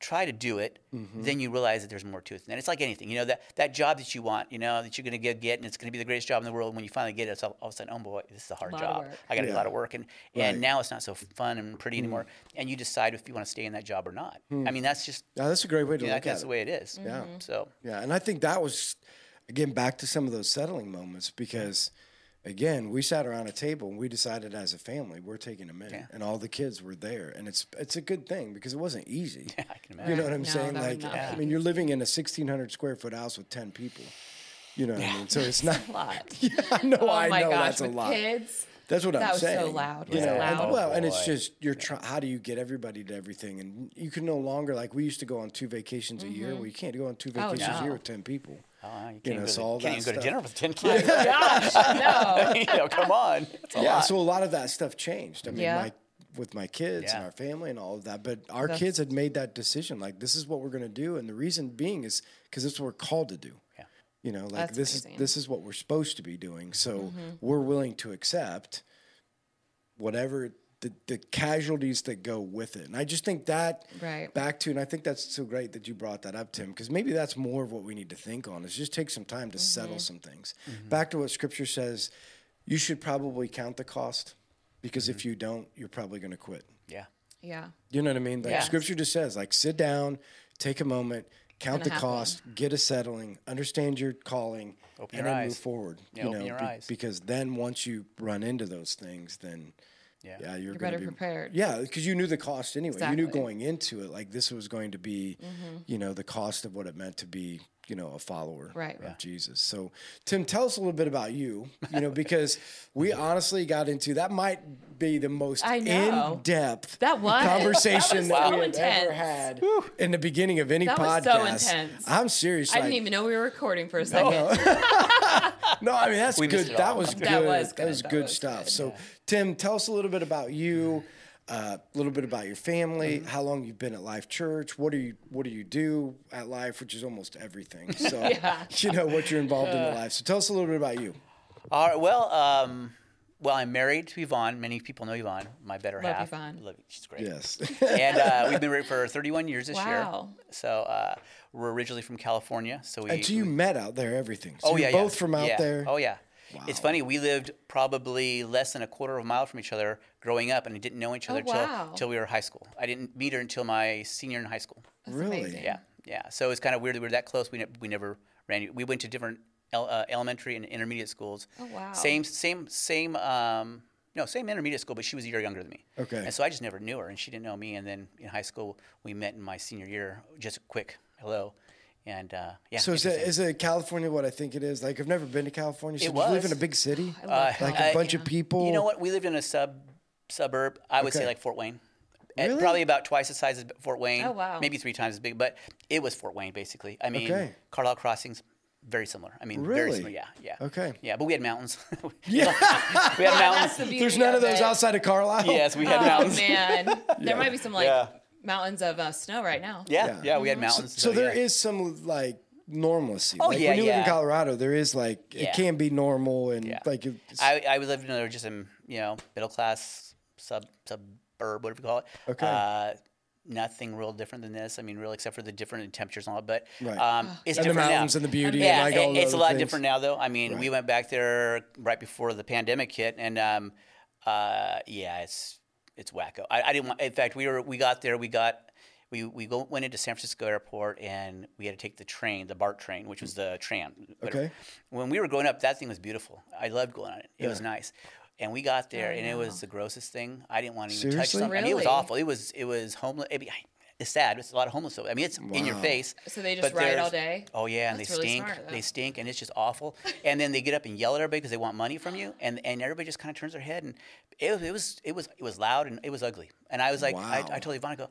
try to do it, Mm-hmm. then you realize that there's more to it. And it's like anything, you know, that, that job that you want, you know, that you're going to get, get, and it's going to be the greatest job in the world. And when you finally get it, it's all, all of a sudden, oh boy, this is a hard of job. I got to do a lot of work, and Right. Mm. and now it's not so fun and pretty anymore. And you decide if you want to stay in that job or not. I mean, that's just Yeah, that's a great way to you know, look that's at the it. way it is. Yeah. So Yeah, and I think that was again back to some of those settling moments because again we sat around a table and we decided as a family we're taking them in, Yeah. and all the kids were there, and it's it's a good thing because it wasn't easy. Yeah, I can imagine. You know what I'm No, saying? Like, not I mean, you're living in a 1,600 square foot house with 10 people. You know what I mean? So it's not. A lot. Yeah, I know. Oh I my know gosh, that's a lot. kids. That's what That I'm was so saying. loud. You Was it know, loud? and, well, and it's just you're trying. How do you get everybody to everything? And you can no longer like we used to go on two vacations a year. Mm-hmm. Well, you can't go on two oh, vacations a no. year with ten people. Oh, you can't, know, even, so go, all to, can't that even go to dinner with 10 kids. Oh, gosh, no. you know, come on. It's a yeah, lot. so a lot of that stuff changed. I mean, Yeah. like with my kids and our family and all of that. But our That's- kids had made that decision. Like, this is what we're going to do, and the reason being is because it's what we're called to do. Yeah. You know, like That's this amazing. is this is what we're supposed to be doing. So Mm-hmm. we're willing to accept whatever the, the casualties that go with it. And I just think that Right. back to, and I think that's so great that you brought that up, Tim, because maybe that's more of what we need to think on is just take some time to Mm-hmm. settle some things. Back to what scripture says, you should probably count the cost because if you don't, you're probably going to quit. Yeah. Yeah. You know what I mean? Like Yes. scripture just says, like sit down, take a moment, count the gonna happen. cost, get a settling, understand your calling, Open and your then move eyes. forward. Yeah, you open know, your be- eyes. because then once you run into those things, then Yeah. yeah, you're, You're gonna better be, prepared. Yeah, because you knew the cost anyway. You knew going into it like this was going to be, Mm-hmm. you know, the cost of what it meant to be, you know, a follower Right. of Yeah. Jesus. So, Tim, tell us a little bit about you. You know, because we honestly got into that might be the most in-depth That was. conversation That was that, so we have ever intense. had in the beginning of any That podcast. was so intense. I'm serious. I didn't even know we were recording for a second. No, I mean that's We missed good. That was good. That was That good. was That good was stuff. good. So, Tim, tell us a little bit about you. uh, A little bit about your family, Mm-hmm. how long you've been at Life Church, what do you what do you do at Life, which is almost everything. So Yeah. you know what you're involved in the life. So tell us a little bit about you. All right. Well, um, well, I'm married to Yvonne. Many people know Yvonne, my better Love half. Yvonne. Love She's great. Yes. and uh, we've been married for 31 years this Wow. year. So uh, we're originally from California. So we. and so you we- met out there, everything. So oh you're yeah, both yeah. from out Yeah. there. Oh yeah. It's funny. We lived probably less than a quarter of a mile from each other growing up, and we didn't know each other Oh, wow. till till we were high school. I didn't meet her until my senior in high school. That's Really? amazing. Yeah, yeah. So it's kind of weird that we were that close. We ne- we never ran. We went to different el- uh, elementary and intermediate schools. Oh, wow. Same same same. Um, no, same intermediate school, but she was a year younger than me. Okay. And so I just never knew her, and she didn't know me. And then in high school, we met in my senior year. Just a quick hello, and uh, yeah. So is it, it California what I think it is? Like I've never been to California. So It did you live in a big city? I love like uh, a bunch yeah. of people. You know what? We lived in a sub suburb. I would say like Fort Wayne. Really? Probably about twice the size of Fort Wayne. Oh, wow. Maybe three times as big, but it was Fort Wayne basically. I mean, Okay. Carlisle Crossings, very similar. I mean, very Really? similar. Yeah, yeah. Okay. Yeah, but we had mountains. yeah, we had mountains. The There's none of those it. outside of Carlisle. yes, we had Oh mountains. man, there might be some like Yeah. Mountains of uh, snow right now. Yeah, yeah, we had So, mountains. so there yeah. is some like normalcy. Oh, like yeah, when you live in. Colorado, there is like Yeah. it can be normal and Yeah. like it's, I, I lived in a, just in you know middle class sub suburb whatever you call it. Okay. Uh, nothing real different than this. I mean, really, except for the different temperatures and all. But Right. um, it's And the different now. mountains and the beauty and, Yeah, like, it- the it's a lot things. different now, though. I mean, we went back there right before the pandemic hit, and um, uh, yeah, it's it's wacko. I, I didn't want. In fact, we were we got there. We got. We, we go, went into San Francisco airport and we had to take the train, the BART train, which was the tram. whatever. Okay. When we were growing up, that thing was beautiful. I loved going on it. It was nice. And we got there, and it was the grossest thing. I didn't want to even touch Seriously? something. I mean, it was awful. It was it was homeless. It, it's sad. It's a lot of homeless. I mean, it's in your face. So they just ride all day? Oh yeah, and That's they really stink. smart, they stink, and it's just awful. and then they get up and yell at everybody because they want money from you, and and everybody just kind of turns their head, and it, was- it was it was it was loud and it was ugly. And I was like, I, Wow. I told Yvonne, I go.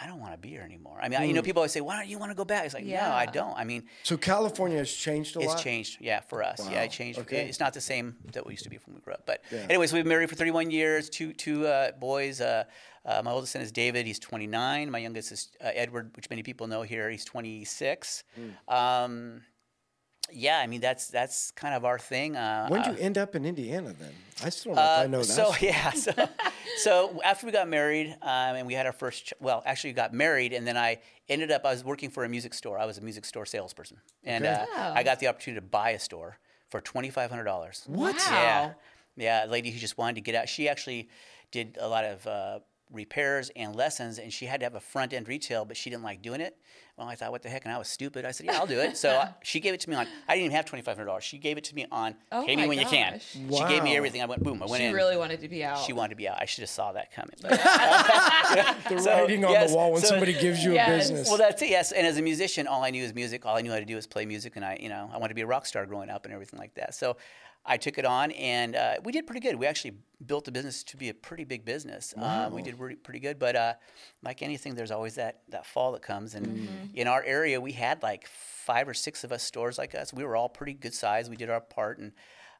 I don't want to be here anymore. I mean, I, you know, people always say, "Why don't you want to go back?" It's like, no, I don't. I mean, so California has changed a it's lot. changed, yeah, for us. Yeah, it changed. Okay. It's not the same that we used to be when we grew up. But Yeah. anyways, we've been married for 31 years. Two two uh, boys. Uh, uh, my oldest son is David. He's 29. My youngest is uh, Edward, which many people know here. He's 26. Hmm. Um, yeah, I mean that's that's kind of our thing. Uh, When did uh, you end up in Indiana then? I still don't know if I know that. so yeah, so, so after we got married um, and we had our first, ch- well, actually got married, and then I ended up I was working for a music store. I was a music store salesperson, and Okay. uh, Wow. I got the opportunity to buy a store for twenty five hundred dollars. What? Yeah, Wow. yeah, a lady who just wanted to get out. She actually did a lot of uh, repairs and lessons, and she had to have a front end retail, but she didn't like doing it. Well, I thought, what the heck? And I was stupid. I said, yeah, I'll do it. So I- she gave it to me on. I didn't even have twenty five hundred dollars. She gave it to me on. Oh pay me my when you can. gosh. She gave me everything. I went boom. I went She in. She really wanted to be out. She wanted to be out. I should have saw that coming. But, the so, writing on yes, the wall when so- somebody gives you Yes. a business. well, that's it. Yes, and as a musician, all I knew is music. All I knew how to do was play music, and I, you know, I wanted to be a rock star growing up and everything like that. So, I took it on, and uh, we did pretty good. We actually built the business to be a pretty big business. Uh, we did really, pretty good, but uh, like anything, there's always that that fall that comes. And Mm-hmm. in our area, we had like five or six of us stores like us. We were all pretty good size. We did our part, and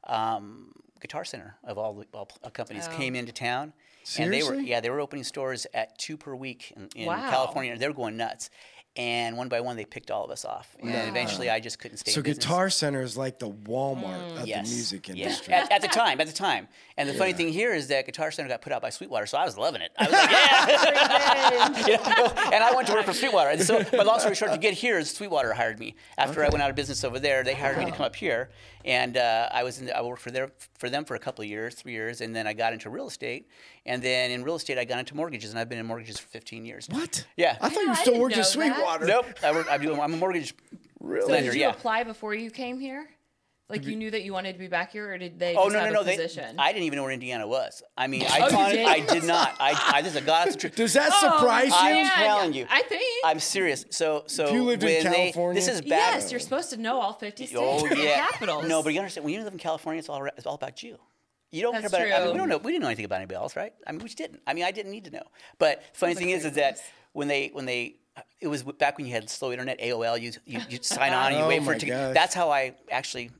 um, Guitar Center of all the all uh, companies Oh. came into town. And they were yeah they were opening stores at two per week in, in Wow. California. They were going nuts, and one by one they picked all of us off. And then Wow. eventually I just couldn't stay. so in. Guitar Center is like the Walmart of Yes. the music Yeah. industry. At, at the time, at the time. And the funny thing here is that Guitar Center got put out by Sweetwater, so I was loving it. I was like, yeah. You know, and I went to work for Sweetwater. And so, my long story short, to get here, Sweetwater hired me. After I went out of business over there, they hired me to come up here, and uh, I was in. The, I worked for their for them for a couple of years, three years, and then I got into real estate. And then in real estate, I got into mortgages, and I've been in mortgages for 15 years. now. what? Yeah. I thought you were still didn't working at know that. Sweetwater. Nope. I work. I do. I'm a mortgage Really? So lender. did you yeah. apply before you came here? Like you knew that you wanted to be back here, or did they Oh just no have no no! a They, position? I didn't even know where Indiana was. I mean, I, Oh, you didn't? I did not. I, I this is a God's truth. Does that Oh, surprise you? I'm man, telling you. I think. I'm serious. So so If you lived in when they- California- this is bad. yes, you're supposed to know all 50 states Oh and yeah. capitals. No, but you understand when you live in California, it's all it's all about you. You don't That's care about. I mean, we don't know. We didn't know anything about anybody else, right? I mean, we just didn't. I mean, I didn't need to know. But funny Sounds thing is, is that when they when they it was back when you had slow internet, AOL. You you you sign on and you Oh wait for it to. gosh. That's how I actually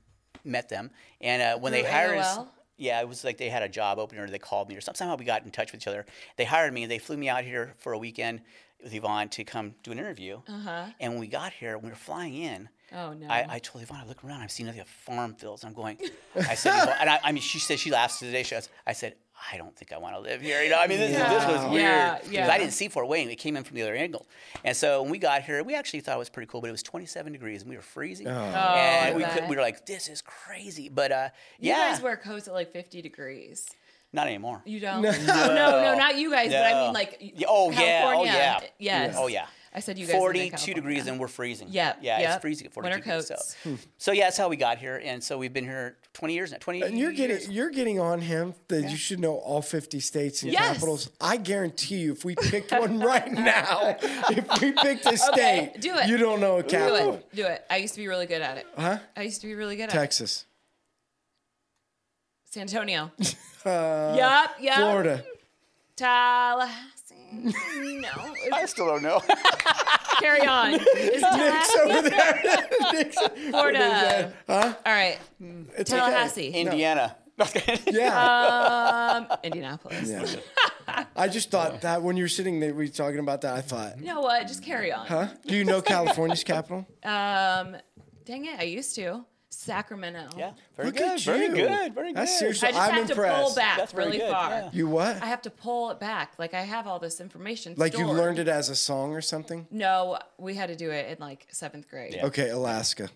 met them. And uh, when they Through hired us. Yeah, it was like they had a job opening or they called me or. Somehow we got in touch with each other. They hired me. And they flew me out here for a weekend with Yvonne to come do an interview. Uh-huh. And when we got here, when we were flying in, Oh, no. I, I told Yvonne, I look around, I'm seeing nothing but farm fields. I'm going, I said, Yvonne, and I, I mean, she said, she laughs today. She goes, I said, I don't think I want to live here. You know, I mean, this, is, this was weird. Yeah, 'Cause yeah. I didn't see Fort Wayne. It came in from the other angle. And so when we got here, we actually thought it was pretty cool, but it was 27 degrees and we were freezing. Oh. and we, could, we were like, this is crazy. But uh, you yeah, guys wear coats at like 50 degrees. not anymore. You don't? No, no, no, not you guys, but I mean like Yeah, oh, yeah, oh, California. yeah. Yes. Oh, yeah. I said you guys. 42 degrees and we're freezing. Yeah. Yeah, yep. it's freezing at 42 Winter degrees. coats. So. so yeah, that's how we got here. And so we've been here 20 years now. 20 And you're years. getting you're getting on him that you should know all 50 states and Yes. capitals. I guarantee you, if we picked one right now, if we picked a state, do it. You don't know a Do capital. it. Do it. I used to be really good at it. Huh? I used to be really good at it. Texas, San Antonio. uh, yep. Yup. Florida. Tallahassee. no. I still don't know. Carry on. Is Nick's over there. Nick's, Florida. Huh? All right. It's Tallahassee. Okay. Indiana. Yeah. Um, Indianapolis. yeah. I just thought that when you were sitting there, we were talking about that. I thought, You know what? Just carry on. huh? Do you know California's capital? Um, dang it, I used to. Sacramento. Yeah, very Look good, at very good, very good. That's seriously- I just I'm have to pull back That's really good, far. yeah. You what? I have to pull it back. Like I have all this information. Like you learned it as a song or something? No, we had to do it in like seventh grade. Yeah. Okay, Alaska.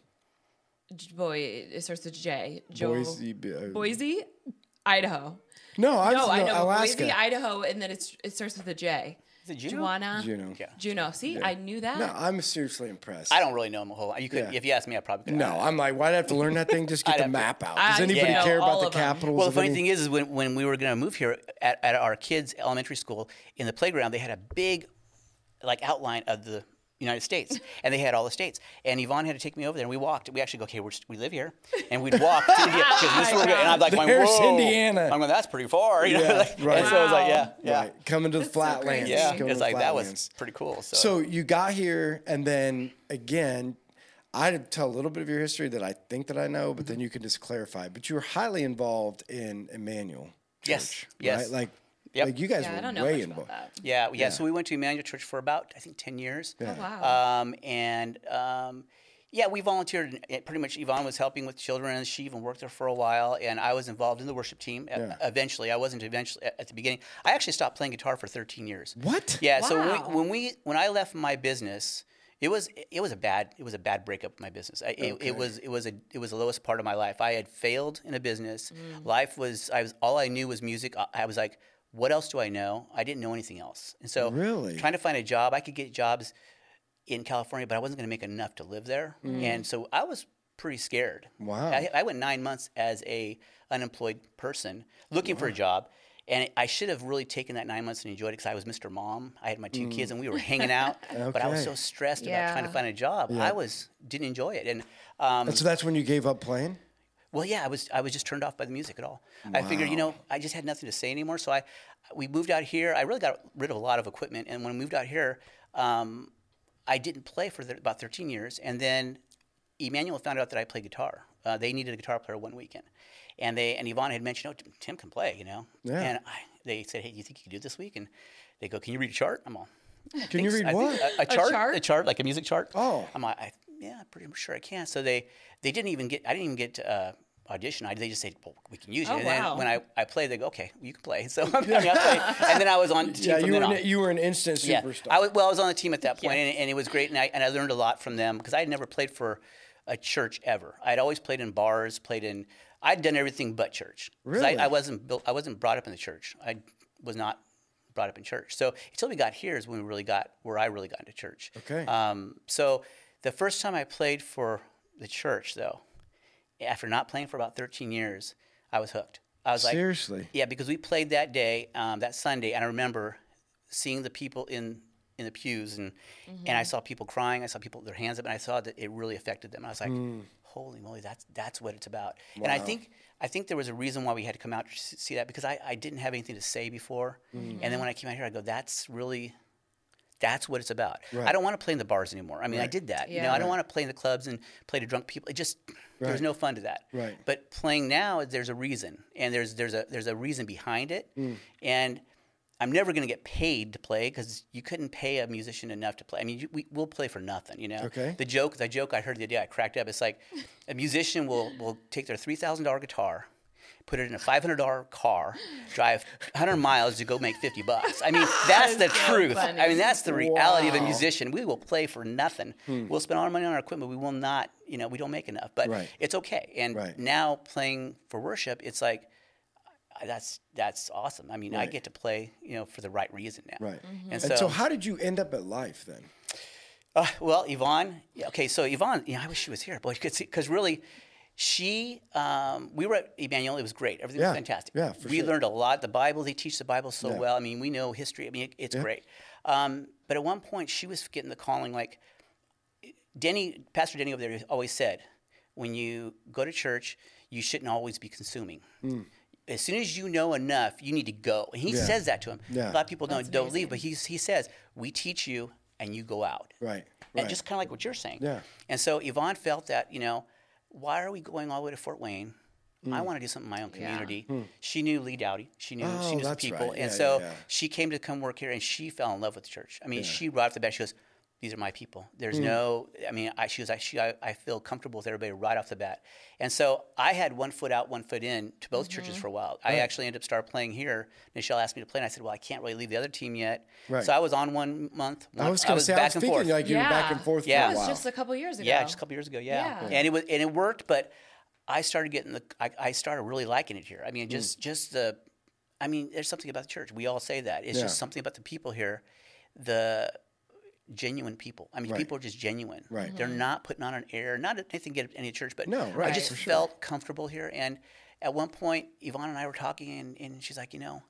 Boy, it starts with J. Jo- Boise. uh, Boise, Idaho. No, I, No, I know Alaska. Boise, Idaho, and then it's it starts with a J. Is it Juneau? Juana. Juneau. Yeah. Juneau. See, I knew that. No, I'm seriously impressed. I don't really know them a whole lot. You could, Yeah. if you asked me, I probably could. No, I'm like, why'd I have to learn that thing? Just get the have to- map out. I- Does anybody yeah. care All about the of 'em. capitals? Well, the funny any- thing is, is when, when we were going to move here at, at our kids' elementary school, in the playground, they had a big, like, outline of the United States, and they had all the states. And Yvonne had to take me over there, and we walked. We actually go, okay, we're, we live here, and we'd walk to India, 'cause this is where and I'm like, going, There's whoa, Indiana. I'm going, that's pretty far, you know. Yeah, like, right. And so I was like, yeah, yeah, Right, coming to the That's so flatlands. crazy. yeah. coming to It's like that was pretty cool. So, So you got here, and then again, I'd tell a little bit of your history that I think that I know, but then mm-hmm. you can just clarify. But you were highly involved in Emmanuel. Yes, Church, yes. Right? Like, Yep. like you guys yeah, I were don't know way involved. about that. yeah, yeah, So we went to Emmanuel Church for about I think ten years. Oh, wow. Um, and um, yeah, we volunteered. and Pretty much, Yvonne was helping with children, and she even worked there for a while. And I was involved in the worship team. e- Yeah. Eventually, I wasn't eventually at the beginning. I actually stopped playing guitar for 13 years. What? Yeah. So when we, when we when I left my business, it was it was a bad it was a bad breakup of my business. I, it, Okay. it was it was a it was the lowest part of my life. I had failed in a business. Life was I was all I knew was music. I, I was like, what else do I know? I didn't know anything else. And so Really? trying to find a job, I could get jobs in California, but I wasn't going to make enough to live there. And so I was pretty scared. Wow. I, I went nine months as a unemployed person looking for a job. And I should have really taken that nine months and enjoyed it because I was Mr. Mom. I had my two kids and we were hanging out. But I was so stressed about trying to find a job. I was didn't enjoy it. And um, And so that's when you gave up playing? Well, yeah, I was I was just turned off by the music at all. I figured, you know, I just had nothing to say anymore. So I we moved out here. I really got rid of a lot of equipment, and when we moved out here, um, I didn't play for th- about 13 years, and then Emmanuel found out that I play guitar. Uh, they needed a guitar player one weekend, and they and Yvonne had mentioned, "Oh, Tim can play," you know. Yeah. And I, they said, "Hey, do you think you can do it this week?" And they go, "Can you read a chart?" I'm all. Can you read so." I what? A, a chart, chart? a chart, like a music chart. Oh. I'm like, I, yeah, I'm pretty sure I can. So they they didn't even get. I didn't even get to, uh, audition. I, they just said, well, we can use you. Oh, and then wow. when I, I played, they go, okay, you can play. So I, mean, I played, and then I was on the team Yeah, from you were, an, on. you were an instant Yeah, superstar. I was, well, I was on the team at that point, Yeah. and, and it was great, and I, and I learned a lot from them because I had never played for a church ever. I'd always played in bars, played in. I'd done everything but church. Really? I, I wasn't built. I wasn't brought up in the church. I was not brought up in church. So until we got here is when we really got where I really got into church. Okay. Um, so the first time I played for the church, though, after not playing for about 13 years, I was hooked. I was like, Seriously? yeah, because we played that day, um, that Sunday, and I remember seeing the people in in the pews, and mm-hmm. and I saw people crying. I saw people with their hands up, and I saw that it really affected them. I was like, mm. holy moly, that's that's what it's about. And I think I think there was a reason why we had to come out to see that because I, I didn't have anything to say before, mm. and then when I came out here, I go, that's really. That's what it's about. Right. I don't want to play in the bars anymore. I mean, I did that. You know, I don't want to play in the clubs and play to drunk people. It just there was no fun to that. Right. But playing now, there's a reason, and there's there's a there's a reason behind it, Mm. and I'm never going to get paid to play because you couldn't pay a musician enough to play. I mean, you, we, we'll play for nothing, you know. Okay. The joke, the joke I heard the other day, I cracked up. It's like a musician will will take their three thousand dollar guitar, put it in a five hundred dollar car, drive hundred miles to go make fifty bucks. I mean, that's the so truth. funny. I mean, that's the reality of a musician. We will play for nothing. We'll spend all our money on our equipment. We will not, you know, we don't make enough. But Right. it's okay. And Right. now playing for worship, it's like that's that's awesome. I mean, I get to play, you know, for the right reason now. Right. And, And so, so, how did you end up at Life then? uh, well, Yvonne. yeah, Okay, so Yvonne, yeah, I wish she was here, boy, because really, she, um, we were at Emmanuel. It was great. Everything Yeah, was fantastic. yeah, for we sure. learned a lot. The Bible, they teach the Bible so Yeah. well. I mean, we know history. I mean, it, it's Yeah. great. Um, but at one point, she was getting the calling. Like Denny, Pastor Denny over there always said, when you go to church, you shouldn't always be consuming. As soon as you know enough, you need to go. And he. Yeah. says that to him. Yeah. A lot of people don't That's don't leave, but he's, he says, we teach you and you go out. Right. And Right. just kind of like what you're saying. Yeah. And so Yvonne felt that, you know, why are we going all the way to Fort Wayne? I want to do something in my own Yeah. community. She knew Lee Dowdy. She knew she Hmm. Oh, knew some people, right. and so yeah, yeah. she came to come work here, and she fell in love with the church. I mean, she right off the bat, she goes, "These are my people." There's Hmm. no, I mean, I, she was like, she, I, I feel comfortable with everybody right off the bat, and so I had one foot out, one foot in to both churches for a while. I actually ended up start playing here. Michelle asked me to play, and I said, "Well, I can't really leave the other team yet." Right. So I was on one month. One, I was going to say, I back was and thinking forth. like you were back and Yeah. forth Yeah. for That a was just a couple years ago. Yeah, just a couple years ago. Yeah, Yeah. and it was and it worked, but I started getting the I, I started really liking it here. I mean, just just the, I mean, there's something about the church. We all say that. It's Yeah. just something about the people here, the genuine people. I mean, Right. people are just genuine. Right. They're not putting on an air. Not anything against any church, but No, right, I just sure. felt comfortable here. And at one point, Yvonne and I were talking, and, and she's like, you know,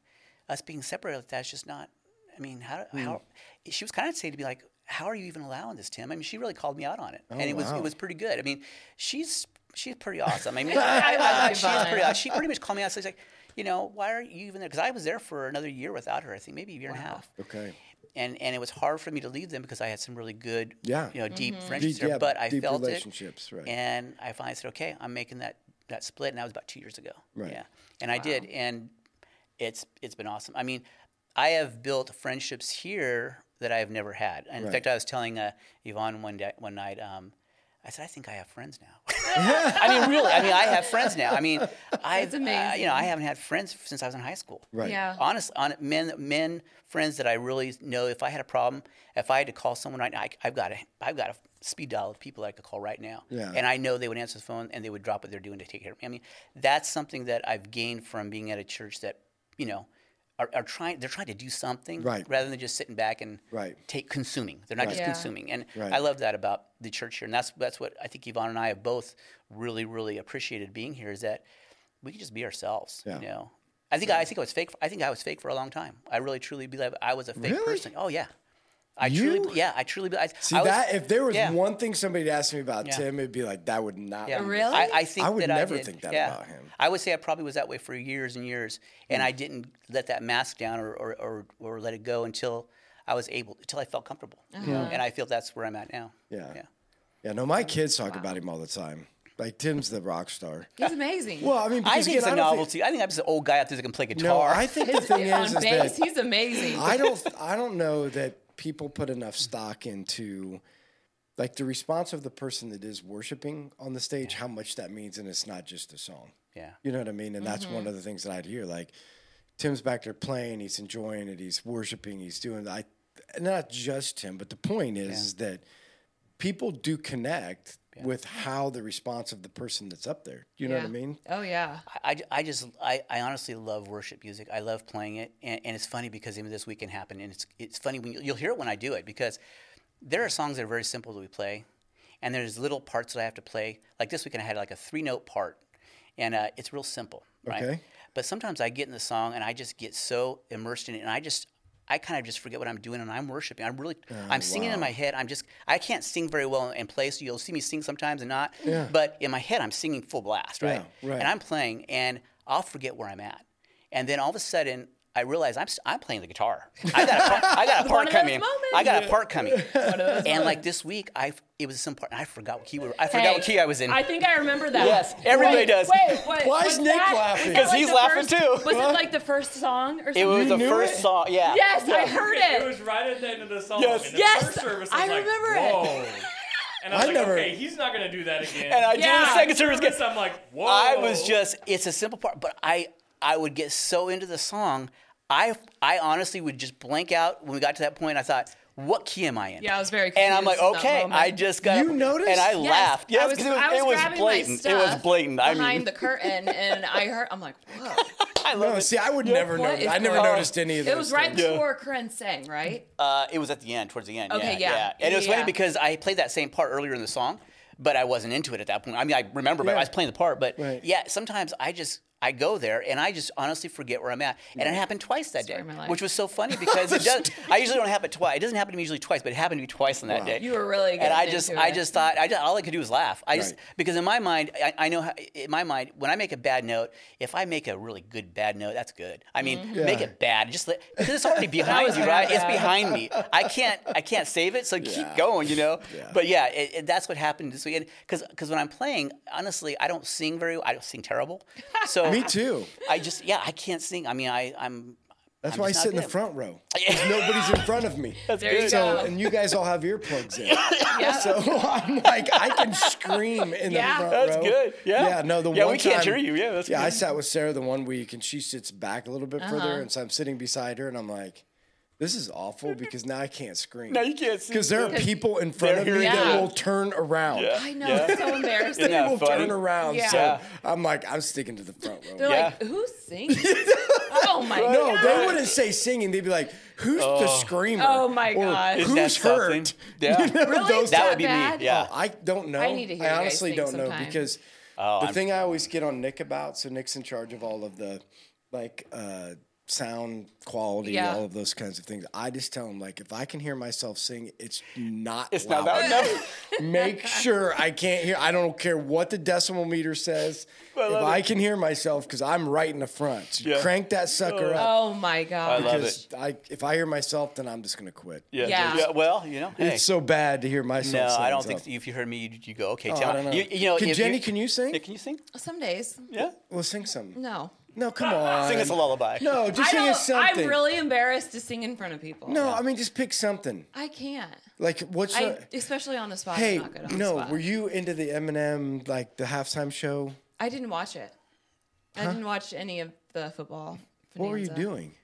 us being separated like that's just not. I mean, how Hmm. how she was kind of saying to me like, how are you even allowing this, Tim? I mean, she really called me out on it, and it was Oh, wow. it was pretty good. I mean, she's she's pretty awesome. I mean, I, I, I, she's Yvonne. pretty. She pretty much called me out. So She's like, you know, why are you even there? Because I was there for another year without her. I think maybe a year and a half. Okay. And and it was hard for me to leave them because I had some really good, Yeah. you know, deep Mm-hmm. friendships Deep- there. yeah, but I deep felt relationships, it, right. and I finally said, okay, I'm making that that split, and that was about two years ago. Right. Yeah, and I did, and it's it's been awesome. I mean, I have built friendships here that I have never had. And in fact, I was telling uh, Yvonne one day, one night. Um, I said, I think I have friends now. I mean, really. I mean, I have friends now. I mean, I, That's uh, you know, I haven't had friends since I was in high school. Right. Yeah. Honest, on men, men, friends that I really know. If I had a problem, if I had to call someone right now, I, I've got a, I've got a speed dial of people that I could call right now. Yeah. And I know they would answer the phone and they would drop what they're doing to take care of me. I mean, that's something that I've gained from being at a church that, you know, are, are trying. They're trying to do something Right. rather than just sitting back and Right. take consuming. They're not just Yeah. consuming, and Right. I love that about the church here. And that's that's what I think Yvonne and I have both really really appreciated being here. Is that we can just be ourselves. Yeah. You know, I think I think I was fake. I think I was fake for a long time. I really truly believe I was a fake Really? person. Oh yeah, I You? truly yeah I truly. be- I, See I was, that if there was yeah. one thing somebody asked me about Yeah. Tim, it'd be like that would not. Yeah. be- Really? I, I think I would that never I did. think that yeah. about him. I would say I probably was that way for years and years, and Hmm. I didn't let that mask down or, or, or, or let it go until I was able, until I felt comfortable. You know? And I feel that's where I'm at now. Yeah. Yeah. Yeah. No, my kids talk about him all the time. Like Tim's the rock star. He's amazing. Well, I mean, I because think it's again, a I don't novelty. I think I'm just an old guy out there that can play guitar. no, guitar. I think the thing is, is bass, that he's amazing. I don't I don't know that people put enough stock into like the response of the person that is worshiping on the stage, how much that means, and it's not just a song. yeah. You know what I mean? And that's one mm-hmm. of the things that I'd hear. Like Tim's back there playing, he's enjoying it, he's worshiping, he's doing I not just Tim, but the point is, is that people do connect with how the response of the person that's up there. You know what I mean? Oh yeah. I, I just I, I honestly love worship music. I love playing it, and, and it's funny because even this weekend happened, and it's it's funny when you, you'll hear it when I do it because there are songs that are very simple that we play, and there's little parts that I have to play. Like this weekend, I had like a three note part, and uh, it's real simple, right? Okay. But sometimes I get in the song and I just get so immersed in it, and I just I kind of just forget what I'm doing, and I'm worshiping. I'm really oh, I'm singing in my head. I'm just I can't sing very well and play, so you'll see me sing sometimes and not. Yeah. But in my head, I'm singing full blast, right? Yeah, right. And I'm playing, and I'll forget where I'm at, and then all of a sudden. I realize I'm, I'm playing the guitar. I got a part, I got a part One of those coming. I got a part coming. and like this week, I it was some part. I forgot what key we were, I forgot Hey, what key I was in. I think I remember that. Yes, everybody Wait, does. Wait, wait. Why is Nick that- laughing? Because it 'Cause he's laughing first- too. Was it like the first song or something? it was the knew first it? song. Yeah. Yes, I heard It it. was right at the end of the song. Yes. And the Yes, first service I was like, remember it. Whoa. And I was I like, never- okay, he's not gonna do that again. And I did Yeah. the second service. service, again. I'm like, whoa. I was just it's a simple part, but I I would get so into the song, I I honestly would just blank out when we got to that point. I thought, what key am I in? Yeah, I was very confused. And I'm like, confused in that okay. I just got You noticed? and I Yes, laughed. Yes, I was, 'cause it was, I was it was blatant. My stuff it was blatant. I behind mean, the curtain, and I heard. I'm like, whoa. I love No, it. see, I would never what notice. is I never going noticed any of those It was right things. before Corinne sang, right? Uh, it was at the end, towards the end. Okay, yeah, yeah. And it was Yeah. funny because I played that same part earlier in the song, but I wasn't into it at that point. I mean, I remember, but I was playing the part. But Right. yeah, sometimes I just I go there and I just honestly forget where I'm at. And it happened twice that day, Story which was so funny because it does. I usually don't happen twice. It doesn't happen to me usually twice, but it happened to me twice on that day. You were really good. And I just, I just thought, I just, all I could do was laugh. I just because in my mind, I, I know how, in my mind when I make a bad note, if I make a really good bad note, that's good. I mean, Mm-hmm. make it bad, just let, because it's already behind you, right? It's behind me. I can't, I can't save it, so keep going, you know. Yeah. But yeah, it, it, that's what happened this weekend. Because because when I'm playing, honestly, I don't sing very. I don't sing terrible. So Me too. I just yeah, I can't sing. I mean, I I'm. That's I'm why I just sit in the good. front row. 'Cause Nobody's in front of me. There you So, go. and you guys all have earplugs in. Yeah. So I'm like, I can scream in Yeah. the front That's row. That's good. Yeah. Yeah. No, the Yeah, one we can't time- hear you. Yeah, that's yeah. I sat with Sarah the one week, and she sits back a little bit Uh-huh. further, and so I'm sitting beside her, and I'm like, this is awful because now I can't scream. No, you can't sing. Because there are people in front of me hearing that will turn around. Yeah. I know. Yeah. It's so embarrassing. Isn't They will funny? turn around. Yeah. So Yeah. I'm like, I'm sticking to the front row. They're Yeah. like, who sings? oh my No, god. No, they wouldn't say singing. They'd be like, "Who's the screamer?" Oh, my Or, gosh. Isn't that Who's something? Yeah. You know, Really? those That would be bad? me. Yeah. I don't know. I need to hear you guys honestly sing don't know sometime. because Oh, the I'm- thing I always get on Nick about. So Nick's in charge of all of the like uh, sound quality, Yeah. all of those kinds of things. I just tell him like, if I can hear myself sing, it's not. It's not loud loud enough. Make sure I can't hear. I don't care what the decimal meter says. I if love I it. can hear myself, because I'm right in the front, so Yeah. crank that sucker up. Oh my god. love Because I, if I hear myself, then I'm just gonna quit. Yeah. Yeah. Well, you know, hey. It's so bad to hear myself. no, I don't think so. if you heard me, you, you go okay. Oh, tell I don't know. You, you know, can if Jenny? you, can you sing? Yeah, can you sing? Some days. Yeah. Well, sing some. No. No, come on. Sing us a lullaby. No, just I sing don't, us something. I'm really embarrassed to sing in front of people. No, I mean just pick something. I can't. Like what's I, the? especially on the spot. Hey, I'm not good on the no, spot. were you into the Eminem like the halftime show? I didn't watch it. I didn't watch any of the football. What were you bonanza. doing?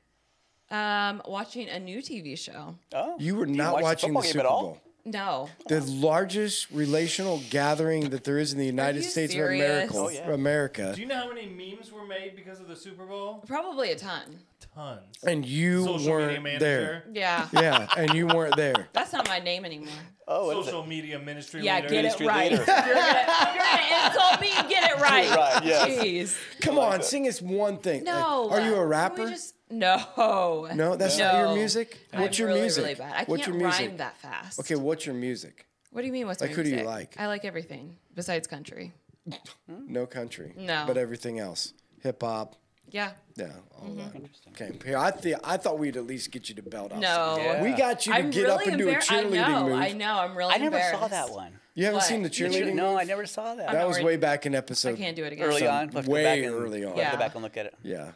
Um, watching a new TV show. Oh. You were didn't not watch watching the football game Super at all? Bowl. No. The largest relational gathering that there is in the United States serious? of Oh, America. yeah. America. Do you know how many memes were made because of the Super Bowl? Probably a ton. Tons. and you Social weren't manager. there. Yeah. Yeah, and you weren't there. That's not my name anymore. Oh, what is Social media ministry Yeah, leader. get it right. you're gonna, you're gonna insult me, get it right. right, yes. Jeez. Come on, sing us one thing. Like, No. are you a Can we rapper? Just- no. No, that's not your No. music. What's I'm your really, music? Really bad. I what's can't your music? rhyme that fast. Okay, what's your music? What do you mean? What's Like, my who do you like? I like everything besides country. No country. No. But everything else, hip hop. Yeah. Yeah, all mm-hmm. that. Okay, here I th- I thought we'd at least get you to belt out. No. Yeah. We got you to I'm get really up and do a embar- I cheerleading know. move. I know. I'm really I never saw that one. You haven't What? seen the The cheer- cheerleading? No. I never saw that. That was already- way back in episode. I episode. can't do it again. early on. Let's way back and, early on. Yeah. go back and look at it. Yeah,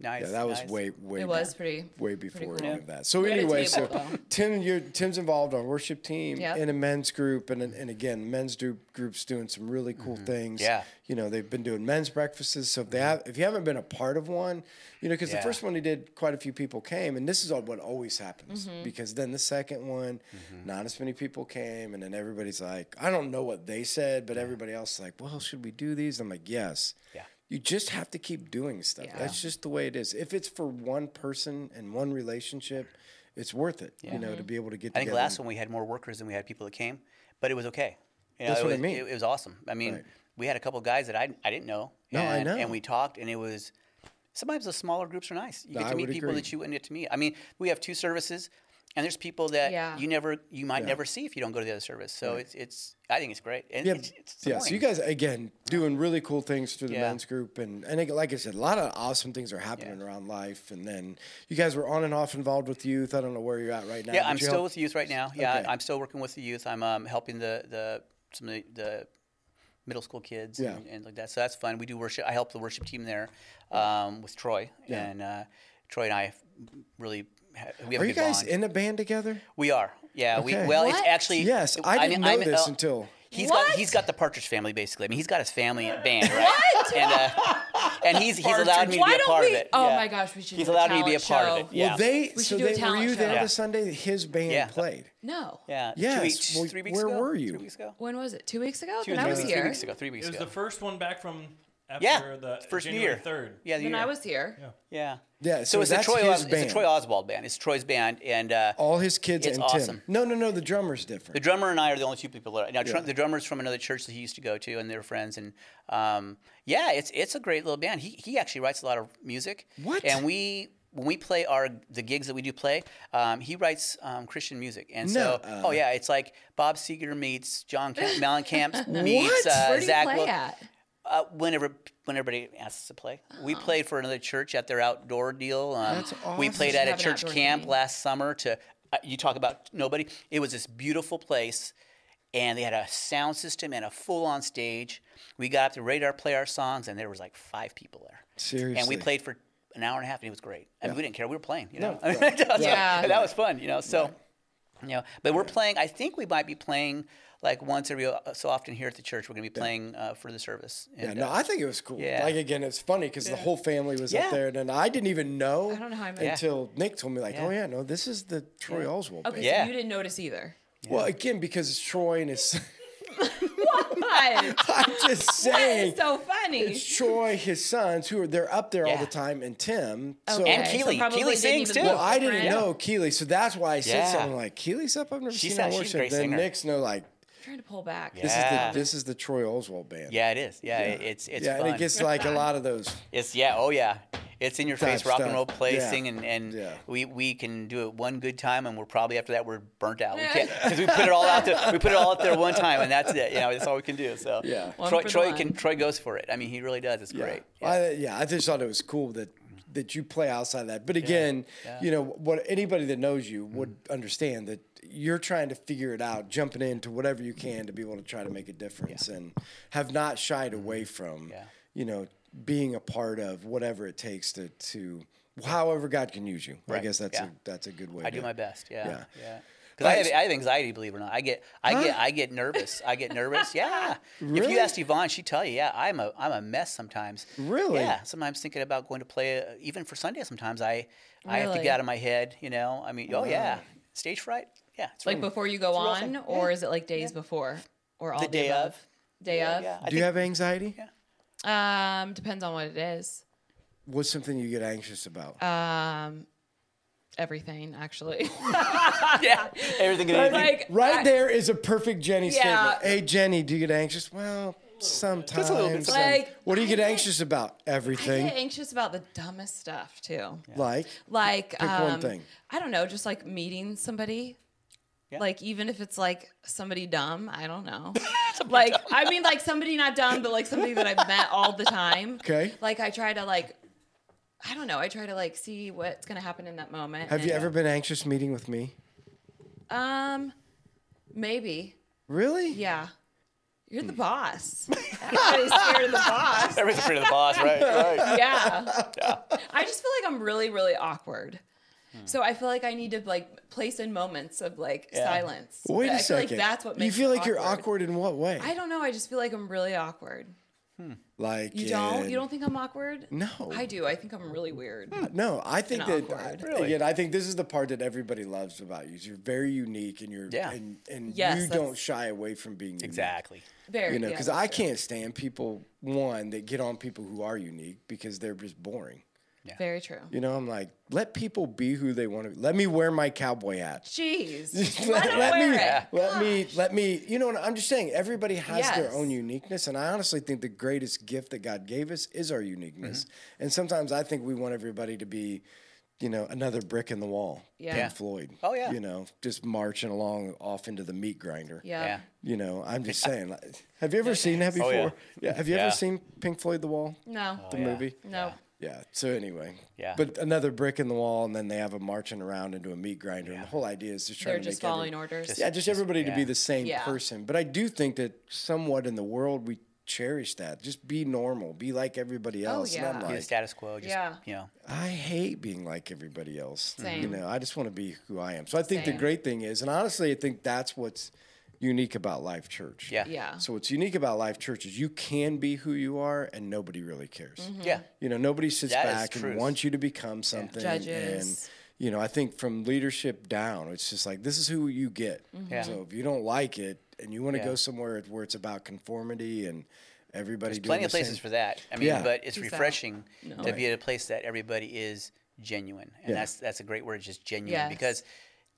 Nice. yeah, that was way way. It was pretty. way before cool. any of that. So We had a anyway, so. Tim, you're, Tim's involved on worship team Yep. in a men's group, and and again, men's group groups doing some really cool mm-hmm. things. Yeah. you know they've been doing men's breakfasts. So if they mm-hmm. have, if you haven't been a part of one, you know, because Yeah. the first one he did, quite a few people came, and this is what always happens. Mm-hmm. Because then the second one, not as many people came, and then everybody's like, I don't know what they said, but everybody else is like, well, should we do these? I'm like, yes. Yeah. You just have to keep doing stuff. Yeah. That's just the way it is. If it's for one person and one relationship, it's worth it. You know, to be able to get. I think together last and- one we had more workers than we had people that came, but it was okay. You know, That's it what I was, mean. It, it was awesome. I mean, Right. we had a couple guys that I, I didn't know. No, I and, know. And we talked, and it was sometimes the smaller groups are nice. You No, get I to meet people agree. that you wouldn't get to meet. I mean, we have two services, and there's people that Yeah. you never, you might Yeah. never see if you don't go to the other service. So it's, it's, I think it's great. And Yeah, it's, it's yeah. So you guys again doing really cool things through the Yeah. men's group, and and again, like I said, a lot of awesome things are happening around life. And then you guys were on and off involved with youth. I don't know where you're at right now. Yeah, but I'm still help- with youth right now. Yeah, Okay. I'm still working with the youth. I'm um, helping the the some of the, the middle school kids Yeah. and, and like that. So that's fun. We do worship. I help the worship team there um, with Troy, Yeah. and uh, Troy and I really ha- we have Are a you guys bond. in a band together? we are. Yeah. Okay. We well, it's actually Yes, I didn't know I'm- this uh, until. He's What? got he's got the Partridge Family basically. I mean, he's got his family band, right? And uh, and he's he's allowed me to Why be a part we? of it. Oh Yeah. my gosh, we should. He's do allowed a me to be a talent part of it. Yeah. Well, they We so should do a they, were talent you there show. the Sunday that his band Yeah. played? No. Yeah. Yes. Two weeks, Well, three weeks where ago. were you? Three weeks ago. When was it? Two weeks ago? Two then I three was weeks- here. Three weeks ago. Three weeks ago. It was ago. the first one back from after Yeah, the first January year. third. Yeah, the When year. I was here. Yeah. Yeah, So, so it's a Troy. his Os- it's a. Troy Oswald band. It's Troy's band, and uh, All his kids It's and awesome. Tim. No, no, no. The drummer's different. the drummer and I are the only two people. That, Are, now, Tr- Yeah. the drummer's from another church that he used to go to, and they're friends. And um, yeah, it's it's a great little band. He he actually writes a lot of music. What? And we. When we play our the gigs that we do play, um, he writes um, Christian music, and so No, uh, oh yeah, it's like Bob Seger meets John Camp- Mellencamp meets What? uh, Where do you Zach. play Wil- at? Uh, whenever when everybody asks us to play, we Oh. played for another church at their outdoor deal. Um, That's We played at a church camp thing. last summer. To uh, you talk about nobody. It was this beautiful place, and they had a sound system and a full-on stage. We got up to radar play our songs, and there was like five people there. Seriously, and we played for an hour and a half, and it was great. I mean, we didn't care. We were playing. You know, No, I mean, Yeah. that was fun. You know, so. You know, but we're playing. I think we might be playing like once every uh, so often here at the church. We're going to be playing uh, for the service. Yeah, And, no, uh, I think it was cool. yeah. Like again, it's funny because the whole family was Yeah. up there, and I didn't even know. I don't know how I missed until Nick told me, like, Yeah. "Oh yeah, no, this is the Troy Oswald Okay, band." Yeah. so you didn't notice either. Well, again, because it's Troy and his. What? I'm just saying. is so funny. It's Troy, his sons, who are they're up there all the time, and Tim. So, Okay, And so Keely. probably Keely didn't sings, too. well, I didn't different. know Keely, so that's why I said Yeah. something like Keely's up. I've never She's seen a- her she's a worship. great Then singer. Nick's no like trying to pull back. this is the this is the Troy Oswald band. Yeah, it is. Yeah, it- it's it's yeah, fun. and it gets like a lot of those. it's yeah, oh yeah, it's in your face Type rock and roll placing, Yeah. and and Yeah. we we can do it one good time, and we're probably after that we're burnt out. We can't because we put it all out there. We put it all out there one time, and that's it. You know, that's all we can do. So Yeah. Troy Troy can Troy goes for it. I mean, he really does. It's Yeah. great. I, yeah, I just thought it was cool that that you play outside that. But again, Yeah. you know what anybody that knows you would understand that you're trying to figure it out, jumping into whatever you can to be able to try to make a difference, and have not shied away from, Yeah. you know, being a part of whatever it takes to to however God can use you. I guess that's Yeah. a that's a good way. I to, do my best. Yeah, Yeah. yeah. Because I have, I have anxiety, believe it or not. I get, I Huh? get, I get nervous. I get nervous. Yeah. Really? If you asked Yvonne, she'd tell you. Yeah, I'm a, I'm a mess sometimes. Really? Yeah. Sometimes thinking about going to play, uh, even for Sunday. Sometimes I, I have to get out of my head. You know. I mean, oh yeah, stage fright. Yeah. It's Like real- before you go it's a real on, thing. or is it like days before, or all the day above? of. Day Yeah, of. yeah. I Do you have anxiety? Yeah. Um, depends on what it is. What's something you get anxious about? Um, everything actually. yeah. Everything. and like Right I- there is a perfect Jenny Yeah. statement. Hey, Jenny, do you get anxious? Well, sometimes. little bit. some- Like, what do you get get- anxious about? Everything. I Everything. get anxious about the dumbest stuff too. Like, Like Pick um, one thing. I don't know, just like meeting somebody. Yeah. Like even if it's like somebody dumb, I don't know. like I mean like somebody not dumb, but like somebody that I've met all the time. Okay. Like I try to like I don't know, I try to like see what's gonna happen in that moment. have you ever been anxious meeting with me? Um maybe. Really? Yeah. You're the boss. Everybody's scared of the boss. Everybody's afraid of the boss, right? Right. yeah. I just feel like I'm really, really awkward. So I feel like I need to like place in moments of like Yeah. silence. Wait I a feel second. like that's what makes you makes feel it like you're awkward in what way? I don't know. I just feel like I'm really awkward. Hmm. like You don't? in- You don't think I'm awkward? No. I do. I think I'm really weird. No, I think And that awkward. Really? again. I think this is the part that everybody loves about you. Is you're very unique, and you're Yeah. and, and Yes, you that's- don't shy away from being unique. Exactly. Very. You know, yeah, because that's I true. can't stand people one that get on people who are unique because they're just boring. Very true. You know, I'm like, let people be who they want to. be. Let me wear my cowboy hat. Jeez. let, Let 'em let wear me, it. let me, let me. You know, I'm just saying, everybody has their own uniqueness, and I honestly think the greatest gift that God gave us is our uniqueness. Mm-hmm. And sometimes I think we want everybody to be, you know, another brick in the wall. Yeah. Pink Yeah. Floyd. Oh, yeah. You know, just marching along off into the meat grinder. Yeah. Yeah. You know, I'm just saying. Like, have you ever seen that before? Oh, yeah. Have you Yeah. ever seen Pink Floyd The Wall? No. The yeah. movie? No. Yeah. So anyway. Yeah. But another brick in the wall, and then they have them marching around into a meat grinder, and the whole idea is just trying They're to just make every- following orders. yeah, just everybody to be the same Yeah. person. But I do think that somewhat in the world we cherish that. Just be normal. Be like everybody oh, else. And I'm yeah. Be the like, status quo. Just, Yeah. You know. I hate being like everybody else. Same. You know, I just want to be who I am. So I think the great thing is, and honestly, I think that's what's unique about Life Church. Yeah. Yeah. So what's unique about Life Church is you can be who you are, and nobody really cares. Mm-hmm. Yeah. You know, nobody sits That is back and wants you to become something. And Judges. you know, I think from leadership down, it's just like this is who you get. Mm-hmm. Yeah. So if you don't like it and you want to Yeah. go somewhere where it's about conformity and everybody doing Yeah. There's Plenty of places same. for that. I mean, Yeah. but it's Peace refreshing No. to be at a place that everybody is genuine, and Yeah. that's that's a great word, just genuine, Yes. because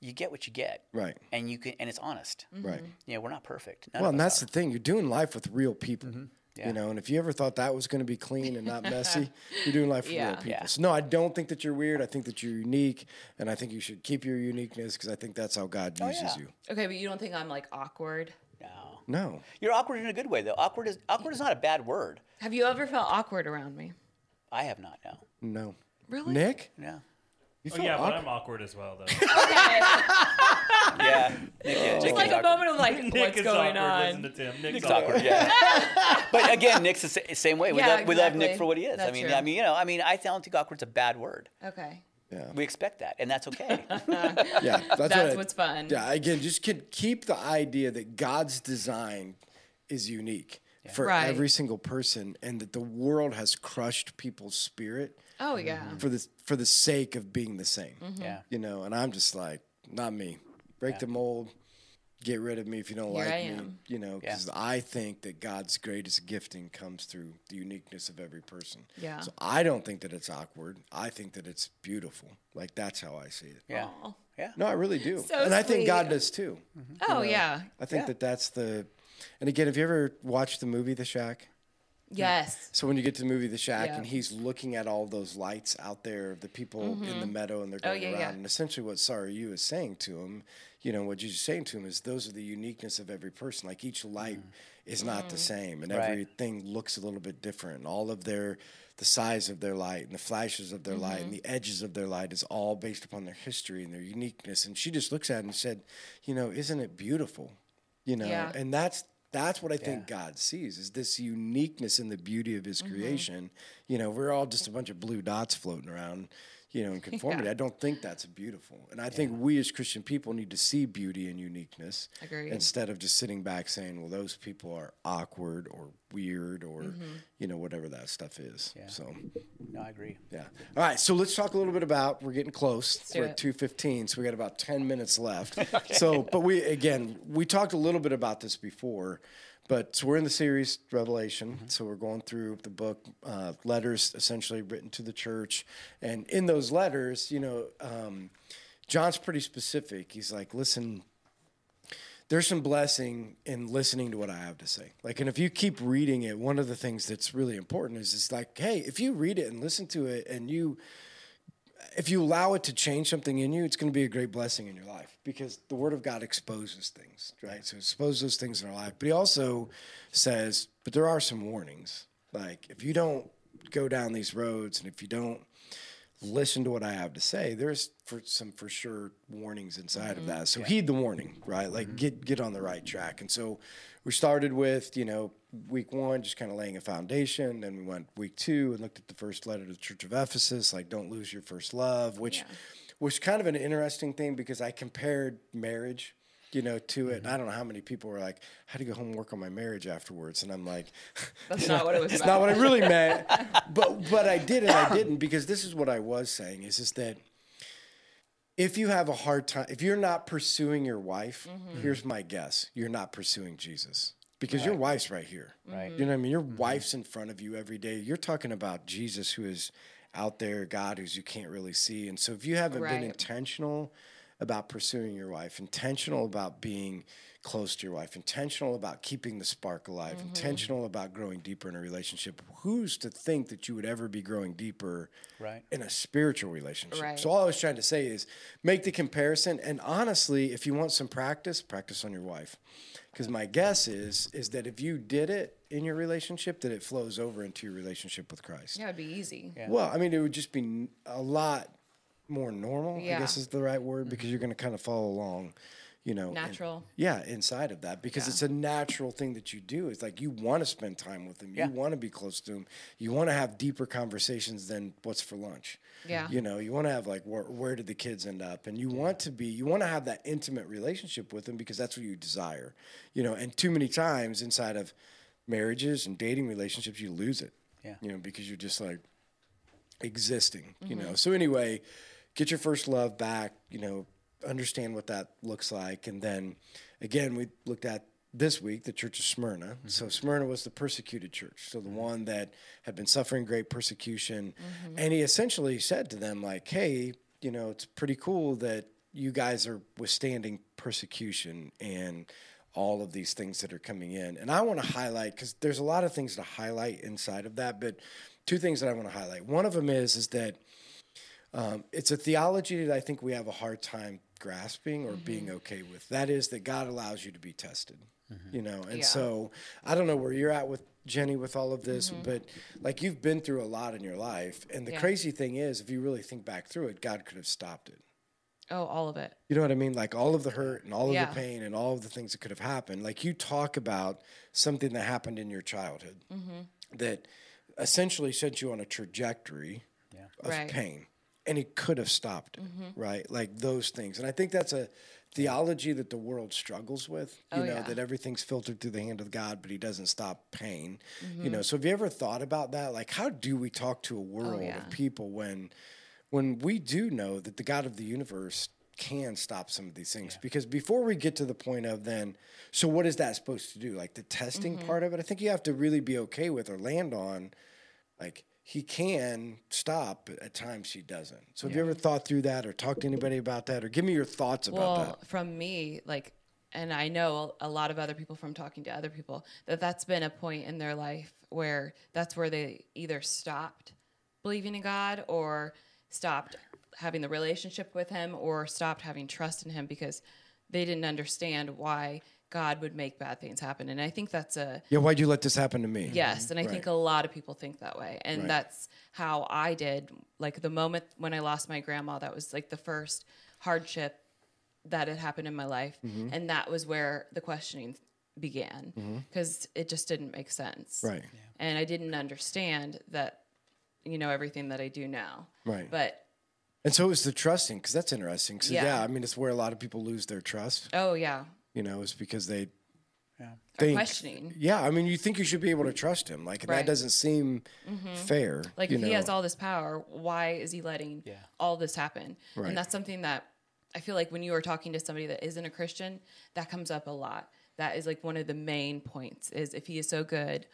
you get what you get, Right. And you can, and it's honest, Right. You know, we're not perfect. None Well, and that's are. the thing. You're doing life with real people. Mm-hmm. Yeah. You know, and if you ever thought that was going to be clean and not messy, you're doing life with Yeah. real people. Yeah. So no, I don't think that you're weird. I think that you're unique, and I think you should keep your uniqueness because I think that's how God uses Oh, yeah. you. Okay, but you don't think I'm like awkward? no. No, You're awkward in a good way, though. Awkward is awkward is not a bad word. Have you ever felt awkward around me? I have not. No. no. Really? Nick, No. You Oh, feel yeah, but? I'm awkward as well, though. Okay. Yeah. Nick, yeah Nick Just like a awkward. moment of like, Nick what's is going awkward. Listen on? to Tim. Nick's, Nick's awkward. awkward, yeah. but again, Nick's the same way. We, Yeah, love, we love Nick for what he is. I mean, true. I mean, you know, I mean, I don't think awkward's a bad word. Okay. Yeah, We expect that, and that's okay. yeah. That's, That's what I- what's fun. Yeah, again, just keep, keep the idea that God's design is unique for Right. every single person, and that the world has crushed people's spirit Oh um, yeah. for the for the sake of being the same. Mm-hmm. yeah. You know, and I'm just like, not me. Break the mold. Get rid of me if you don't Here like I me. am. You know, Yeah. because I think that God's greatest gifting comes through the uniqueness of every person. Yeah. So I don't think that it's awkward. I think that it's beautiful. Like that's how I see it. Yeah. Aw. Yeah. No, I really do. So and I think God does too. Mm-hmm. Oh yeah. I think Yeah. that that's the. And again, have you ever watched the movie The Shack? Yes. So when you get to the movie The Shack Yeah. and he's looking at all those lights out there of the people in the mm-hmm. meadow and they're Oh, going yeah, around, yeah. and essentially what Sarayu is saying to him, you know, what Jesus is saying to him is those are the uniqueness of every person. Like each light mm-hmm. is not the mm-hmm. same, and Right. everything looks a little bit different. And all of their the size of their light and the flashes of their light and the edges of their light is all based upon their history and their uniqueness. And she just looks at it and said, you know, isn't it beautiful? You know, Yeah. and that's that's what I think God sees is this uniqueness in the beauty of His Mm-hmm. creation. You know, we're all just a bunch of blue dots floating around, you know, in conformity. I don't think that's beautiful, and I think we as Christian people need to see beauty and uniqueness Agreed. instead of just sitting back saying, "Well, those people are awkward or weird or Mm-hmm. you know whatever that stuff is." Yeah. So. No, I agree. Yeah. All right. So let's talk a little bit about. We're getting close. do we're at two fifteen, so we got about ten minutes left. So, but we again, we talked a little bit about this before, but so we're in the series Revelation. Mm-hmm. So we're going through the book, uh, letters essentially written to the church, and in those letters, you know, um, John's pretty specific. He's like, listen. There's some blessing in listening to what I have to say. Like, and if you keep reading it, one of the things that's really important is it's like, hey, if you read it and listen to it and you if you allow it to change something in you, it's going to be a great blessing in your life because the Word of God exposes things, right? So it exposes those things in our life. But He also says, but there are some warnings. Like if you don't go down these roads and if you don't listen to what I have to say, there's for some for sure warnings inside of mm-hmm. that. So heed the warning, right? Like mm-hmm. get get on the right track. And so we started with, you know, week one, just kind of laying a foundation. Then we went week two and looked at the first letter to the Church of Ephesus, like don't lose your first love, which Yeah. was kind of an interesting thing because I compared marriage. You know, to it. And I don't know how many people were like, "How to go home and work on my marriage afterwards?" And I'm like, That's not what it was it's not what I really meant. but but I did and I didn't because this is what I was saying is is that if you have a hard time if you're not pursuing your wife, Mm-hmm. here's my guess. You're not pursuing Jesus. Because your wife's right here. Right. You know what I mean? Your mm-hmm. wife's in front of you every day. You're talking about Jesus who is out there, God who's you can't really see. And so if you haven't Right. been intentional about pursuing your wife, intentional about being close to your wife, intentional about keeping the spark alive, Mm-hmm. intentional about growing deeper in a relationship, who's to think that you would ever be growing deeper Right. in a spiritual relationship? Right. So all I was trying to say is make the comparison and honestly, if you want some practice, practice on your wife. Because my guess is is that if you did it in your relationship, that it flows over into your relationship with Christ. Yeah, it'd be easy. Well, I mean, it would just be a lot more normal. I guess is the right word because you're going to kind of follow along, you know. in- Natural. yeah, inside of that because it's a natural thing that you do. It's like you want to spend time with them. Yeah. You want to be close to them. You want to have deeper conversations than what's for lunch. Yeah. You know, you want to have like where, where did the kids end up, and you want to be you want to have that intimate relationship with them because that's what you desire. You know, and too many times inside of marriages and dating relationships, you lose it. Yeah. You know, because you're just like existing, you Mm-hmm. know. So anyway, get your first love back, you know, understand what that looks like and then again we looked at this week the church of Smyrna. Mm-hmm. So Smyrna was the persecuted church, so the mm-hmm. one that had been suffering great persecution, mm-hmm. and he essentially said to them like, "Hey, you know, it's pretty cool that you guys are withstanding persecution and." all of these things that are coming in. And I want to highlight because there's a lot of things to highlight inside of that, but two things that I want to highlight. One of them is is that um, it's a theology that I think we have a hard time grasping or being mm-hmm. okay with. That is that God allows you to be tested. Mm-hmm. You know, and Yeah. so I don't know where you're at with Jenny with all of this, mm-hmm. but like you've been through a lot in your life, and the Yeah. crazy thing is, if you really think back through it, God could have stopped it. Oh, all of it. You know what I mean? Like all of the hurt and all of Yeah. the pain and all of the things that could have happened. Like you talk about something that happened in your childhood Mm-hmm. that essentially sent you on a trajectory of Right. pain. And he could have stopped it, Mm-hmm. right? Like those things. And I think that's a theology that the world struggles with. You Oh, know, yeah. that everything's filtered through the hand of God, but he doesn't stop pain. Mm-hmm. You know, so have you ever thought about that? Like how do we talk to a world Oh, yeah. of people when when we do know that the God of the universe can stop some of these things. Because before we get to the point of then, so what is that supposed to do? Like the testing Mm-hmm. part of it, I think you have to really be okay with or land on, like, he can stop, but at times he doesn't. So have you ever thought through that or talked to anybody about that or give me your thoughts about Well, that? from me, like, and I know a lot of other people from talking to other people that that's been a point in their life where that's where they either stopped believing in God or stopped having the relationship with Him or stopped having trust in Him because they didn't understand why God would make bad things happen. And I think that's a Yeah, why'd you let this happen to me? Yes, and I think a lot of people think that way. And Right. that's how I did. Like the moment when I lost my grandma, that was like the first hardship that had happened in my life. Mm-hmm. And that was where the questioning began because it just didn't make sense. Right. And I didn't understand that, you know, everything that I do now. Right. But And so it was the trusting, because that's interesting. So yeah. Yeah. I mean, it's where a lot of people lose their trust, oh, yeah. You know, is because they Or think, questioning. Yeah, I mean, you think you should be able to trust him, like and that doesn't seem mm-hmm. fair. Like you if he has all this power, why is he letting Yeah. all this happen? Right. And that's something that I feel like when you are talking to somebody that isn't a Christian, that comes up a lot. That is like one of the main points is if he is so good,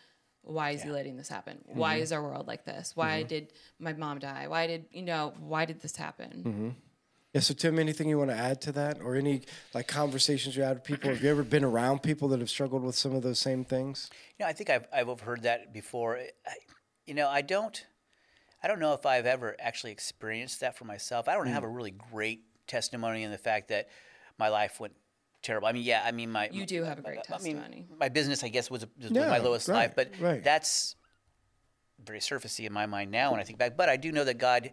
why is he letting this happen? Mm-hmm. Why is our world like this? Why mm-hmm. did my mom die? Why did you know, why did this happen? Mm-hmm. Yeah. So Tim, anything you want to add to that, or any like conversations you had with people? Have you ever been around people that have struggled with some of those same things? You know, I think I've, I've overheard that before. I, you know, I don't, I don't know if I've ever actually experienced that for myself. I don't have mm. a really great testimony in the fact that my life went terrible. I mean, yeah, I mean, my You do have a great I mean, testimony. my business, I guess, was, was Yeah, my lowest right, life, but right. that's very surfacey in my mind now when I think back. But I do know that God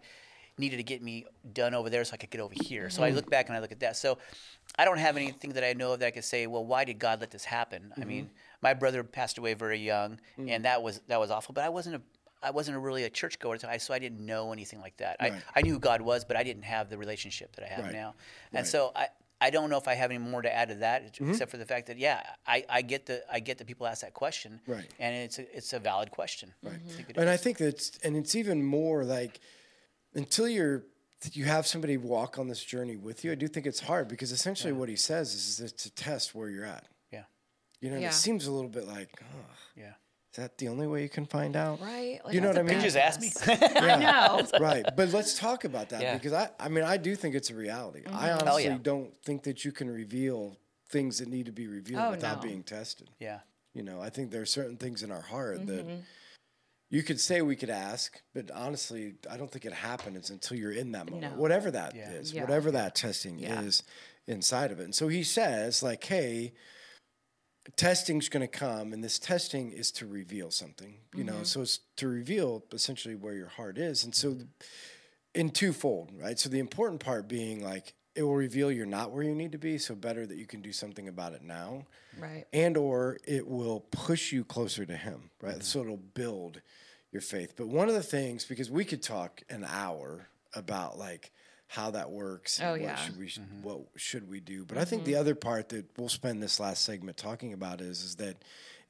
needed to get me done over there so I could get over here. So I Mm-hmm. look back and I look at that. So I don't have anything that I know of that I could say, well, why did God let this happen? Mm-hmm. I mean, my brother passed away very young, Mm. and that was that was awful. But I wasn't a I wasn't a really a churchgoer, so I, so I didn't know anything like that. Right. I, I knew who God was, but I didn't have the relationship that I have Right. now. Right. And so I, I don't know if I have any more to add to that, Mm-hmm. except for the fact that yeah, I, I get the I get that people ask that question, Right. And it's a, it's a valid question, right? I think it And I think that's and it's even more like until you're you have somebody walk on this journey with you. I do think it's hard because essentially what he says is it's a test where you're at. yeah, You know, Yeah. it seems a little bit like, oh, yeah. is that the only way you can find out? Right? Like, You know what I mean? You just asked me. badness. I know. right. But let's talk about that Yeah. because I, I mean, I do think it's a reality. I Mm-hmm. honestly yeah. don't think that you can reveal things that need to be revealed Oh, without no. being tested. yeah, You know, I think there are certain things in our heart Mm-hmm. that you could say we could ask, but honestly, I don't think it happens until you're in that moment, No. whatever that is, Yeah. Yeah. whatever that testing Yeah. is inside of it. And so he says, like, hey, testing's going to come, and this testing is to reveal something, you know, mm-hmm. so it's to reveal essentially where your heart is. And so, mm-hmm. in twofold, right? So the important part being like, it will reveal you're not where you need to be, so better that you can do something about it now Right. and or it will push you closer to him right mm-hmm. so it'll build your faith. But one of the things because we could talk an hour about like how that works and Oh, what yeah. should we mm-hmm. what should we do. But i think the mm-hmm. other part that we'll spend this last segment talking about is is that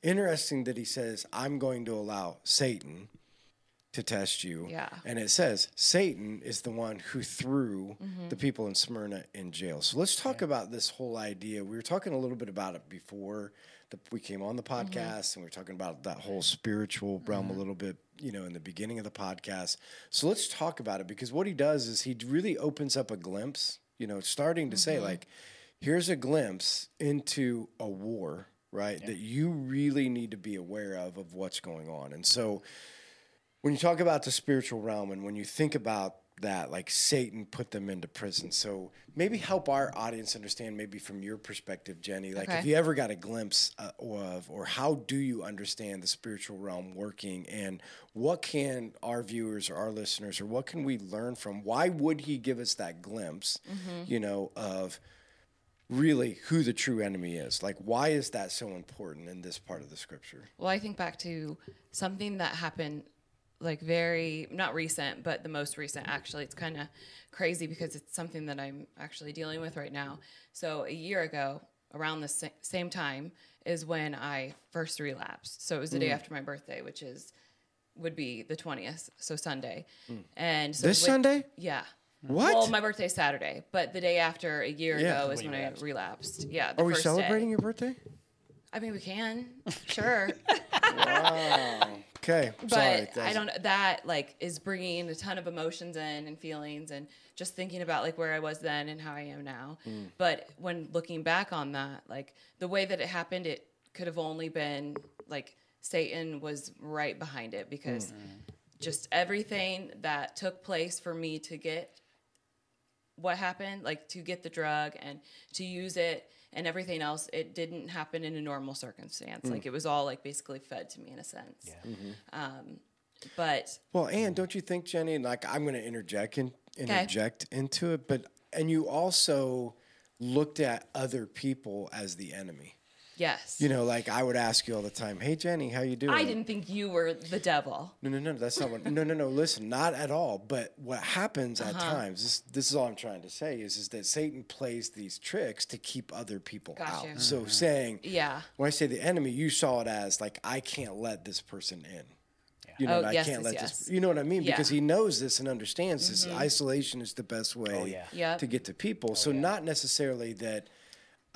interesting that he says i'm going to allow satan to test you. Yeah. and it says satan is the one who threw mm-hmm. the people in smyrna in jail. So let's talk about this whole idea. We were talking a little bit about it before the, we came on the mm-hmm. podcast and we are talking about that whole spiritual realm a mm-hmm. little bit, you know, in the beginning of the podcast. So let's talk about it because what he does is he really opens up a glimpse, you know, starting to say mm-hmm. like, here's a glimpse into a war, right? That you really need to be aware of of what's going on. And so when you talk about the spiritual realm and when you think about that like satan put them into prison. So maybe help our audience understand maybe from your perspective jenny like if you ever got a glimpse uh, of or how do you understand the spiritual realm working? And what can our viewers or our listeners or what can we learn from? Why would he give us that glimpse you know of really who the true enemy is? Like why is that so important in this part of the scripture? Well, I think back to something that happened like very not recent, but the most recent actually. It's kind of crazy because it's something that I'm actually dealing with right now. So, a year ago, around the sa- same time is when I first relapsed. So, it was the day Mm. after my birthday, which is would be the 20th, so Sunday. And so Mm. this with- sunday Yeah. what Well, my birthday's Saturday, but the day after a year Yeah. ago is When when, I relapsed. Yeah. The are we first celebrating Day. your birthday I mean, we can, sure. Okay but sorry I don't. That like is bringing a ton of emotions in and feelings, and just thinking about like where I was then and how I am now. Hmm. But when looking back on that, like the way that it happened, it could have only been like Satan was right behind it because Hmm. just everything that took place for me to get what happened, like to get the drug and to use it and everything else, it didn't happen in a normal circumstance. Like it was all like basically fed to me in a sense. Yeah. Um, but Well, and don't you think, Jenny? Like I'm going to interject in, interject into it, but and you also looked at other people as the enemy. Yes, You know, like I would ask you all the time, "Hey, Jenny, how you doing?" I didn't think you were the devil. No, no, no. That's not what. No, no, no. Listen, not at all. But what happens Uh-huh. at times, this, this is all I'm trying to say, is is that Satan plays these tricks to keep other people Gotcha. out. So saying, Yeah. when I say the enemy, you saw it as like I can't let this person in. You know, Oh, I yes, can't yes, let yes. this. You know what I mean? Yeah. Mm-hmm. Because he knows this and understands this. Isolation is the best way Oh, yeah. Yep. to get to people. so not necessarily that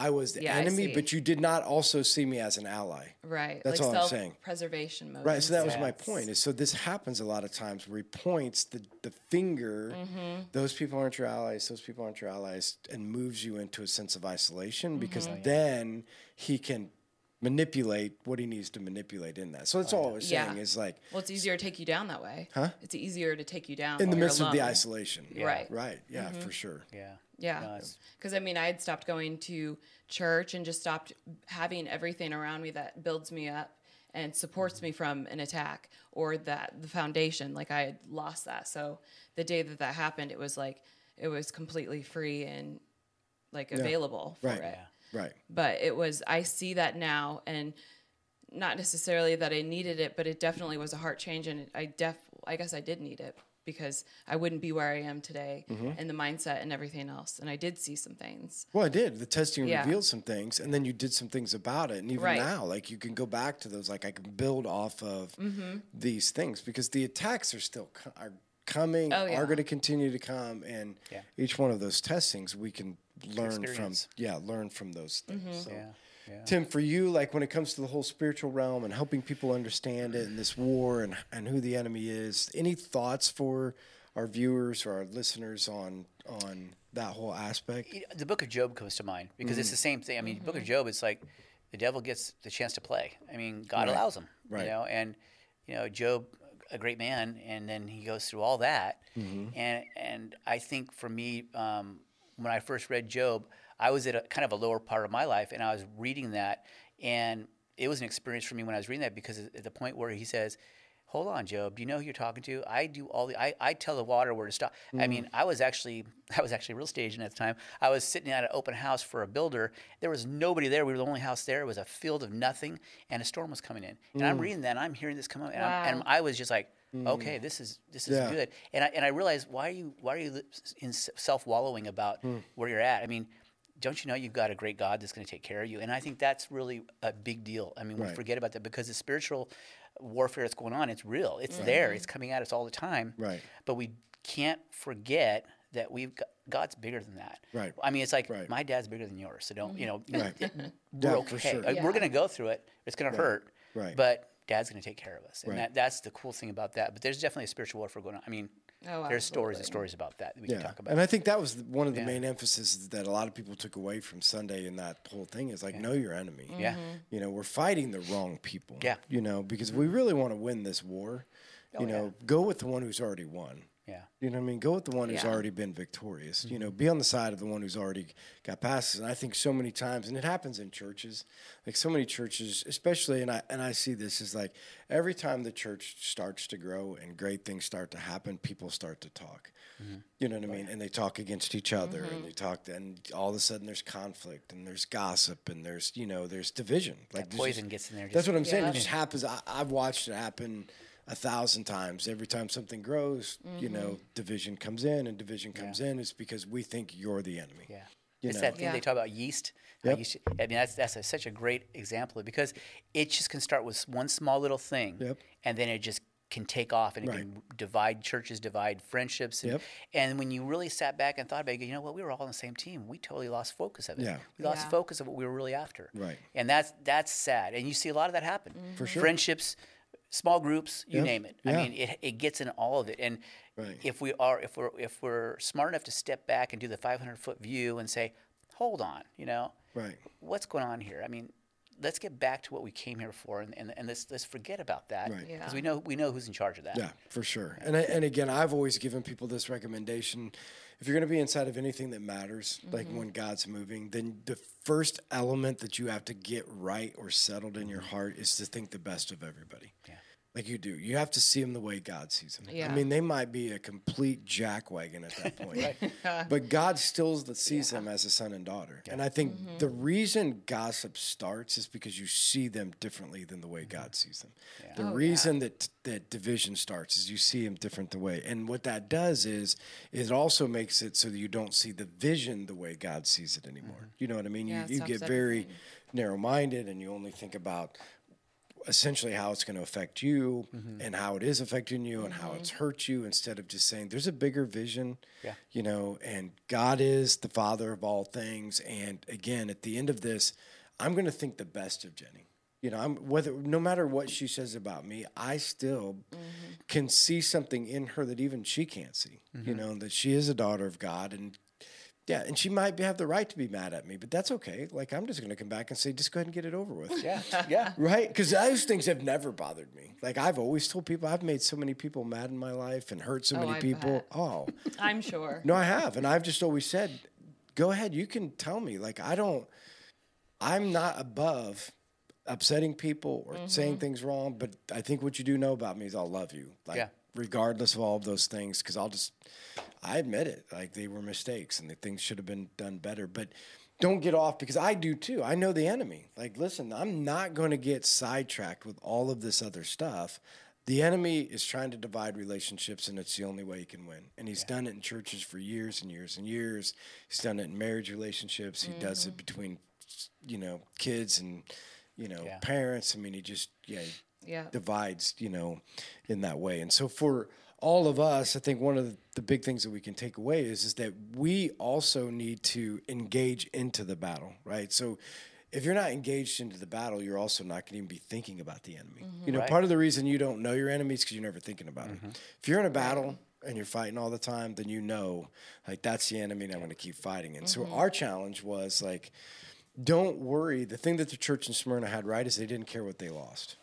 I was the Yeah, enemy, but you did not also see me as an ally. Right. That's like all I'm saying. Self-preservation mode. Right. So that was my point. Is so this happens a lot of times where he points the, the finger, Mm-hmm. those people aren't your allies, those people aren't your allies, and moves you into a sense of isolation because Mm-hmm. then he can manipulate what he needs to manipulate in that. So that's all I was Yeah. saying is like Well, it's easier to take you down that way. Huh? It's easier to take you down in the when you're midst of the alone. isolation. Right. Right. Yeah, Mm-hmm. for sure. Yeah. Yeah. No, it's- Because I mean, I had stopped going to church and just stopped having everything around me that builds me up and supports me from an attack or that the foundation. Like I had lost that. So the day that that happened, it was like it was completely free and like available for Right. it. Right. But it was, I see that now and not necessarily that I needed it, but it definitely was a heart change. And I def, I guess I did need it because I wouldn't be where I am today Mm-hmm. and the mindset and everything else. And I did see some things. Well, I did. The testing Yeah. revealed some things, and then you did some things about it. And even Right. now, like you can go back to those. Like I can build off of Mm-hmm. these things because the attacks are still co- are coming, Oh, yeah. are going to continue to come, and Yeah. each one of those testings we can learn from. Yeah, learn from those things. Mm-hmm. So. Yeah. Yeah. Tim, for you, like when it comes to the whole spiritual realm and helping people understand it and this war and, and who the enemy is, any thoughts for our viewers or our listeners on on that whole aspect? You know, the book of Job comes to mind because Mm-hmm. it's the same thing. I mean, book of Job, it's like the devil gets the chance to play. I mean, God Right. allows him, Right. you know, and you know, Job, a great man, and then he goes through all that, Mm-hmm. and and I think for me, um, when I first read Job, I was at a kind of a lower part of my life, and I was reading that, and it was an experience for me when I was reading that because at the point where he says. Hold on, Job. Do you know who you're talking to? I do all the. I, I tell the water where to stop. I mean, mm. I was actually I was actually a real estate agent at the time. I was sitting at an open house for a builder. There was nobody there. We were the only house there. It was a field of nothing, and a storm was coming in. And I'm mm. reading that. and I'm hearing this come up, and, I'm, and I was just like, okay, mm. this is this is Yeah. good. And I and I realized why are you why are you in self wallowing about hmm. where you're at? I mean. Don't you know you've got a great God that's going to take care of you? And I think that's really a big deal. I mean, we forget about that because the spiritual warfare that's going on, it's real. It's there. Mm-hmm. It's coming at us all the time. Right. But we can't forget that we've got God's bigger than that. Right. I mean, it's like Right. my dad's bigger than yours, so don't you mm-hmm. know? Right. it- Yeah, we're for okay. sure. Like, We're gonna go through it. It's gonna hurt. Right. But Dad's gonna take care of us, and Right. that, that's the cool thing about that. But there's definitely a spiritual warfare going on. I mean, Oh, there's stories and stories about that that we Yeah, can talk about. and I think that was one of the Yeah. main emphases that a lot of people took away from Sunday in that whole thing is like know your enemy. Yeah. Mm-hmm. you know we're fighting the wrong people. Yeah. you know because we mm-hmm. really want to win this war. Oh, you know, go with the one who's already won. Yeah. You know what I mean? Go with the one who's Yeah. already been victorious. You know, mm-hmm. be on the side of the one who's already got past it. And I think so many times, and it happens in churches, like so many churches, especially, and I and I see this is like every time the church starts to grow and great things start to happen, people start to talk. Mm-hmm. You know what I mean? And they talk against each other, and mm-hmm. they talk, and all of a sudden there's conflict, and there's gossip, and there's you know there's division. Like there's poison just- gets in there. That's what I'm saying. It just happens. I, I've watched it happen a thousand times. Every time something grows, you know, mm-hmm. division comes in and division comes in. It's because we think you're the enemy. Yeah. You it's know. that thing Yeah. they talk about yeast. how Yep. should- I mean, that's that's a, such a great example because it just can start with one small little thing, Yep. and then it just can take off and it Right. can divide churches, divide friendships. And, Yep. and when you really sat back and thought about it, you know what, we were all on the same team. We totally lost focus of it. Yeah. We lost Yeah. focus of what we were really after. Right. And that's that's sad. And you see a lot of that happen. Mm-hmm. For sure. Friendships, small groups, you Yep. name it. Yeah. I mean, it, it gets in all of it. And Right. if we are if we're if we're smart enough to step back and do the 500 foot view and say, hold on, you know, Right. what's going on here? I mean, let's get back to what we came here for, and, and, and let's let's forget about that Right. because Yeah. we know we know who's in charge of that. Yeah, for sure. And I, and again, I've always given people this recommendation: if you're going to be inside of anything that matters, like mm-hmm. when God's moving, then the first element that you have to get right or settled in your mm-hmm. heart is to think the best of everybody. Yeah. Like you do, you have to see them the way God sees them. Yeah. I mean, they might be a complete jackwagon at that point, but God still sees them as a son and daughter. And I think Mm-hmm. the reason gossip starts is because you see them differently than the way God sees them. The Oh, yeah. reason that that division starts is you see them different the way. And what that does is it also makes it so that you don't see the vision the way God sees it anymore. You know what I mean? Yeah, you you get stops very narrow-minded and you only think about essentially how it's going to affect you mm-hmm. and how it is affecting you and how mm-hmm. it's hurt you instead of just saying there's a bigger vision Yeah. you know and god is the father of all things. And again at the end of this i'm going to think the best of jenny. You know i'm whether no matter what she says about me i still mm-hmm. can see something in her that even she can't see you know that she is a daughter of god and yeah, and she might have the right to be mad at me, but that's okay. Like I'm just going to come back and say, just go ahead and get it over with. Yeah, yeah. Right? Because those things have never bothered me. Like I've always told people, I've made so many people mad in my life and hurt so Oh, many I people. bet. Oh, I'm sure. no, I have, and I've just always said, go ahead, you can tell me. Like I don't, I'm not above upsetting people or saying Mm-hmm. things wrong, but I think what you do know about me is I'll love you. Like Yeah. Regardless of all of those things, because I'll just, I admit it. Like they were mistakes and the things should have been done better, but. Don't get off because I do too. I know the enemy. Like, listen, I'm not going to get sidetracked with all of this other stuff. The enemy is trying to divide relationships, and it's the only way he can win. And he's done it in churches for years and years and years. He's done it in marriage relationships. He does it mm-hmm. between, you know, kids and, you know, Yeah. parents. I mean, he just, yeah, he Yeah. divides, you know, in that way. And so for all of us, I think one of the, the big things that we can take away is is that we also need to engage into the battle, right? So if you're not engaged into the battle, you're also not going to even be thinking about the enemy. Mm-hmm. You know, Right. part of the reason you don't know your enemies because you're never thinking about them. Mm-hmm. If you're in a battle and you're fighting all the time, then you know, like that's the enemy, and I'm going to keep fighting. And so mm-hmm. our challenge was like, don't worry. The thing that the church in Smyrna had right is they didn't care what they lost.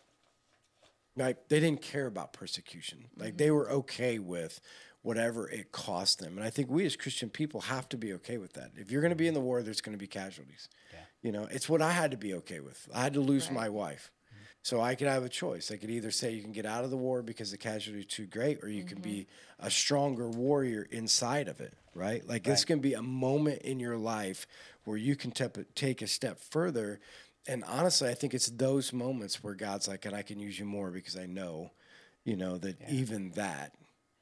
Right? They didn't care about persecution. Like they mm-hmm. were okay with whatever it cost them. And I think we as Christian people have to be okay with that. If you're going to be in the war, there's going to be casualties. yeah. You know, it's what I had to be okay with. I had to lose my wife. Mm-hmm. So I could have a choice. I could either say you can get out of the war because the casualty is too great, or you can be mm-hmm. a stronger warrior inside of it, right? Like this can be a moment in your life where you can tep- take a step further. And honestly, I think it's those moments where God's like, and I can use you more because I know, you know, that even that,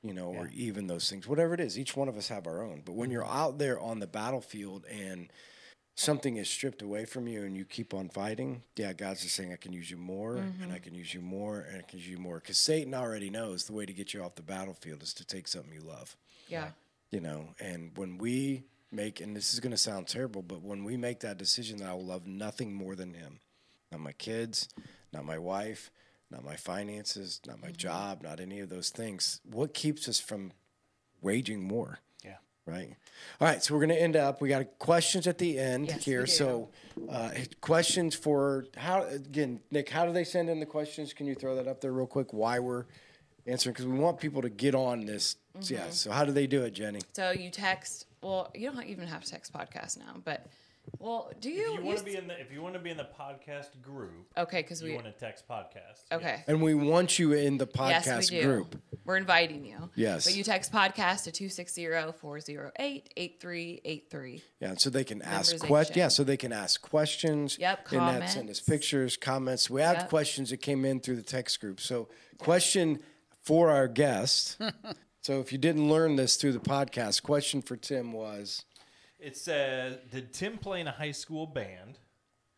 you know, or even those things, whatever it is, each one of us have our own. But when you're mm-hmm. out there on the battlefield and something is stripped away from you and you keep on fighting, yeah, God's just saying, I can use you more and I mm-hmm. can use you more and I can use you more. Because Satan already knows the way to get you off the battlefield is to take something you love. Yeah. you know. And when we make, and this is going to sound terrible, but when we make that decision that I will love nothing more than Him, not my kids, not my wife, not my finances, not my job, not any of those things, what keeps us from waging more? Yeah. Right. All right. So we're going to end up. We got questions at the end Yes, here. So, uh, questions for how again, Nick? How do they send in the questions? Can you throw that up there real quick? Why we're answering? Because we want people to get on this. Mm-hmm. Yeah. So how do they do it, Jenny? So you text. Well, you don't even have to text podcast now, but well, do you? If you want to be in the if you want to be in the podcast group, okay, because we. want to text podcast. Okay. yes. And we want you in the Yes, podcast we do. group. We're inviting you. Yes. But you text podcast to 260-408-8383. Yeah, so they can ask Memorization. questions. Yeah, so they can ask questions. Yep, In that, send us pictures, comments. We have Yep. questions that came in through the text group. So, question for our guest. so, if you didn't learn this through the podcast, question for Tim was It says, "Did Tim play in a high school band?"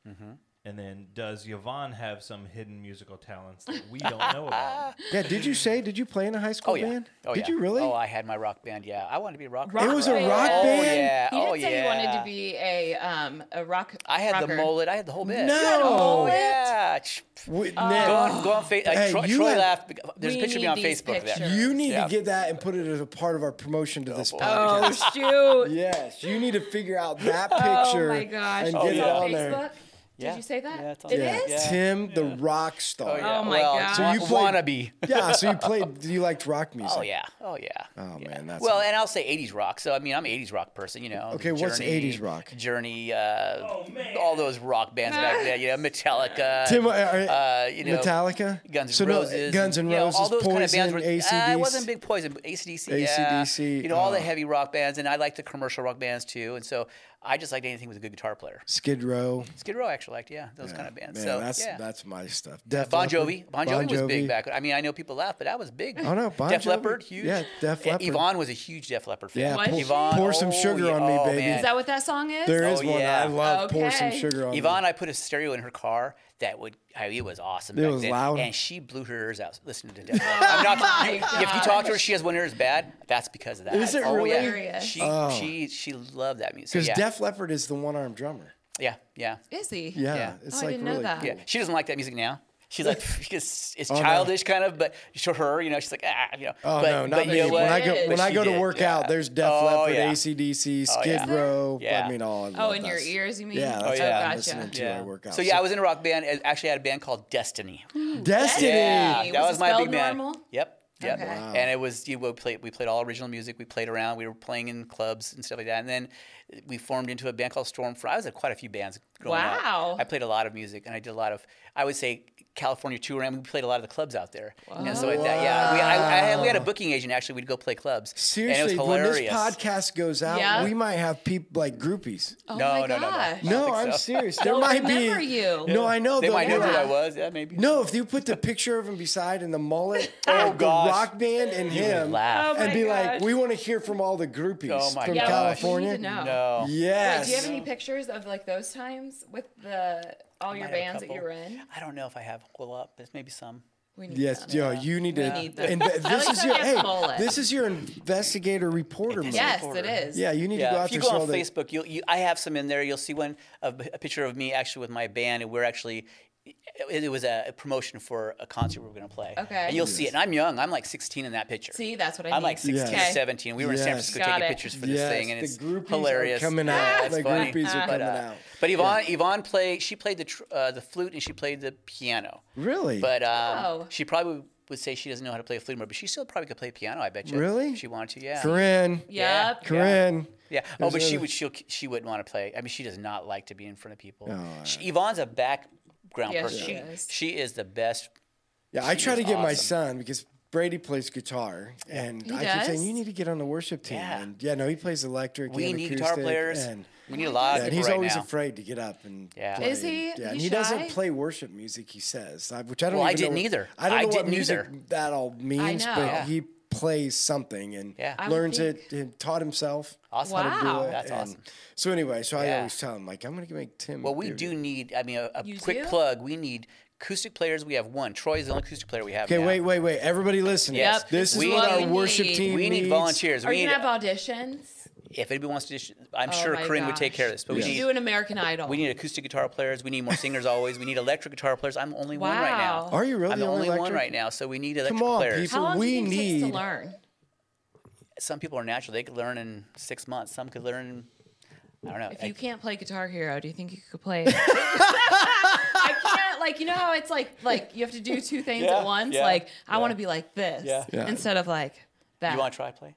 Mm-hmm. And then, does Yvonne have some hidden musical talents that we don't know about? Yeah, did you say did you play in a high school Oh yeah. band? Oh, did yeah. you really? Oh, I had my rock band. Yeah, I wanted to be a rock. Rock it was a band. rock Oh band. yeah. He did oh say yeah. he wanted to be a um a rock. I had rocker. the mullet. I had the whole bit. No. Oh mullet? yeah. Ch- We- Go on, go on Facebook. Hey, Troy, Troy had- laughed. There's a picture of me need on these Facebook there. you need Yeah. to get that and put it as a part of our promotion to this boy. podcast. Oh shoot! Yes, you need to figure out that Oh picture my gosh! and Oh, get it it on Facebook? there. Did you say that? Yeah, it's on It there. is? Yeah. Tim, the rock star. Oh my well, gosh. So you wa- played- wannabe. Yeah, so you played. You liked rock music. Oh yeah. Oh yeah. Oh Yeah. man, that's well, and I'll say '80s rock. So I mean, I'm an '80s rock person. You know. Okay, what's Journey, 80s rock? Journey. Uh, Oh, man. All those rock bands back then. You know, Metallica. Tim, uh, are- uh, you know, Metallica, Guns N' so no, Roses. Guns N' you know, Roses, all those Poison, kind of bands were. ACDC. Uh, it wasn't big Poison, but ACDC. Yeah. AC/DC, You know, all the uh, heavy rock bands, and I like the commercial rock bands too. And so I just liked anything with a good guitar player. Skid Row. Skid Row, I actually liked, yeah, those kind of bands. Man, so that's yeah. that's my stuff. Def Bon Leppard, Jovi. Bon Jovi was big back. I mean, I know people laugh, but that was big. Oh, no, Bon Def Jovi. Leppard, huge. Yeah, Def And Leppard. Yvonne was a huge Def Leppard fan. Yeah, pour. Yvonne, pour some oh, sugar yeah, on me, oh, baby. man. Is that what that song is? There is Oh, one. yeah. I love okay. pour some sugar on Yvonne, me. Yvonne, I put a stereo in her car that would, I, it was awesome. It was then, loud? And she blew her ears out listening to Def I'm not, my you- if you talk to her, she has one ear is bad. That's because of that. Is it oh, really? Yeah. She, Oh. she, she loved that music. Because yeah. Def Leppard is the one armed drummer. yeah, yeah. Is he? Yeah, Yeah. it's Oh, I didn't know that. cool. Yeah, she doesn't like that music now. She's like, it's, it's Oh, no. childish kind of, but to her, you know, she's like, ah, you know. Oh but, no, not but me. you know when? I go when I she go to work yeah. out, there's Def Oh, Leppard, yeah. ACDC, Skid yeah. Row. Yeah. I mean, all. I Oh, in that your ears, you mean? Yeah, that's Oh, what yeah. I'm gotcha. listening to. I work out. So yeah, I was in a rock band. I Actually, had a band called Destiny. Destiny. Yeah, that it was my big band. normal? Yep. Yep. Okay. Wow. And it was you know, we played we played all original music. We played around. We were playing in clubs and stuff like that. And then we formed into a band called Stormfront. I was at quite a few bands growing up. Wow. I played a lot of music and I did a lot of I would say California tour and we played a lot of the clubs out there and so like that. Yeah, we I, I had, we had a booking agent actually. We'd go play clubs. Seriously, and it was when this hilarious. podcast goes out, Yeah. we might have people like groupies. Oh No, my no, no, no. gosh. No, I'm so. serious. There They'll might be. you. No, I know. they they'll might know be who I was. Yeah, maybe. No, if you put the picture of him beside and the mullet, Oh, the gosh. rock band and You him, laugh. Oh, and my be like, we want to hear from all the groupies Oh, my from gosh. California. We need to know. No. Yes. Wait, do you have any pictures of like those times with the all your Might have a bands that you couple. were in? I don't know if I have a whole up. There's maybe some. We need Yes, them. yo, you need to. need and th- this is your hey, mullet. this is your investigator reporter. mode. Yes, reporter. it is. Yeah, you need to go Yeah, out if you go on Facebook, you'll, you, I have some in there. You'll see one of a picture of me actually with my band, and we're actually. It, it was a, a promotion for a concert we were going to play. Okay. And you'll see it. And I'm young. I'm like 16 in that picture. See, that's what I I'm like 16 Yes. Okay. 17. We were in San Francisco Got taking it. pictures for this yes, thing, and the it's groupies hilarious. are coming Yeah, out. it's the funny. groupies are But, coming uh, out. But Yvonne, Yvonne played. She played the tr- uh, the flute and she played the piano. Really? But um, Oh. she probably would say she doesn't know how to play a flute anymore, but she still probably could play piano. I bet you. Really? If she wanted to, yeah. Corinne, Yeah. Yep. Corinne. Yeah. Oh, but she would. She'll, she wouldn't want to play. I mean, she does not like to be in front of people. Oh, she, Yvonne's a background Yes, person. she She, is. she is the best. Yeah, I try to get my son because Brady plays guitar, and He I keep saying you need to get on the worship team. Yeah. And yeah, no, he plays electric. We and need acoustic, guitar players. and, we need a lot yeah, of and people he's right always now. afraid to get up and Yeah. play. Is he? Yeah, and he doesn't play worship music. He says, which I don't. Well, I even know didn't what- either. I don't I know what didn't music either. that all means, know. but Yeah. he plays something and Yeah. Learns it and taught himself. Awesome. Wow. how to do it. That's and awesome. So anyway, so I Yeah. always tell him like, I'm gonna make Tim. Well, we do do need. I mean, a, a You quick do? plug. We need Acoustic players, we have one. Troy is the only acoustic player we have. Okay, now. wait, wait, wait. Everybody listen. Yes. Yep, This is we what need- our worship we team We need needs. volunteers. Are we you need, gonna have auditions? If anybody wants to, I'm Oh sure my Corinne would take care of this. But we we should need, do an American Idol. we need acoustic guitar players. We need more singers always. We need electric guitar players. I'm the only one right now. Wow. Are you really I'm the only electric? one right now. So we need electric Come on, players. people. How long we do you think it takes need- to learn? Some people are natural. They could learn in six months. Some could learn. I don't know. If I- you can't play Guitar Hero, do you think you could play? I can't. Like you know how it's like like you have to do two things Yeah, at once. yeah, like I want to be like this Yeah. Yeah. instead of like that. you want to try to play?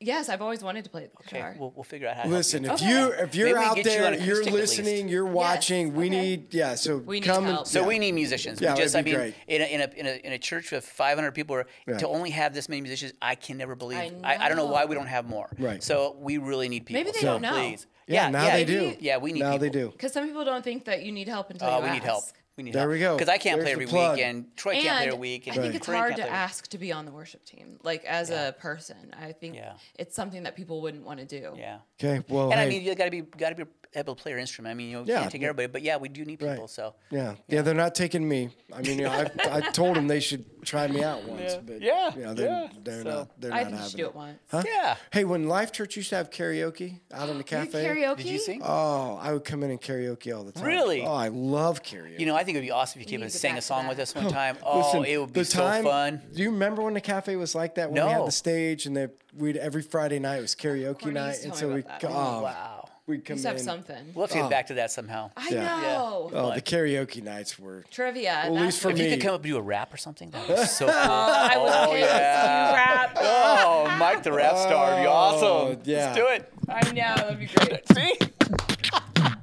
Yes, I've always wanted to play the Okay, guitar. we'll, we'll figure out how. to Listen, help if you. you if you're Maybe out get you there, you're acoustic at least. listening, you're watching. we okay. need yeah. So We need come help. So yeah. we need musicians. Yeah, we just, I that'd be mean, in a, in, a, in, a, in a church with 500 people, or Yeah. to only have this many musicians, I can never believe. I I, I, don't know why we don't have more. Right. So we really need people. Maybe they so don't know. Please. Yeah, now they do. Yeah, we need now people. they do. Because some people don't think that you need help until Uh, you we need help. Ask. We need There help. we go. Because I can't play every the plug. week, and Troy can't play And every week. And I think it's Corinne hard to play ask to be on the worship team, like as Yeah. a person. I think Yeah. it's something that people wouldn't want to do. Yeah. Okay, well, And I mean, you got to be got to be able to play your instrument. I mean, you know, Yeah, can't take everybody, but yeah, we do need people. Right. So yeah, yeah, they're not taking me. I mean, you know, I, I told them they should try me out once, Yeah. but Yeah, you know, they're, yeah. they're So- not. They're I not think you having should do it once. Huh? yeah. Hey, when Life Church used to have karaoke out in the You cafe, karaoke? Did you sing? oh, I would come in and karaoke all the time. Really? Oh, I love karaoke. You know, I think it would be awesome if you came need and sang a song with us one oh, time. Oh, Listen, it would be the so time- fun. Do you remember when the cafe was like that? When we had the stage and they, we'd every Friday night it was karaoke Courtney night, and so we about oh, Wow. We'd You come used to have in. something. We'll have to get Oh. back to that somehow. I Yeah. know. Oh, the karaoke nights were. Trivia. at that's least for If me. you could come up and do a rap or something, that would be so cool. Oh, I would Oh, pay yeah. you rap. oh, Mike the rap star would be oh, awesome. Oh, yeah. Let's do it. I know that'd be great. See?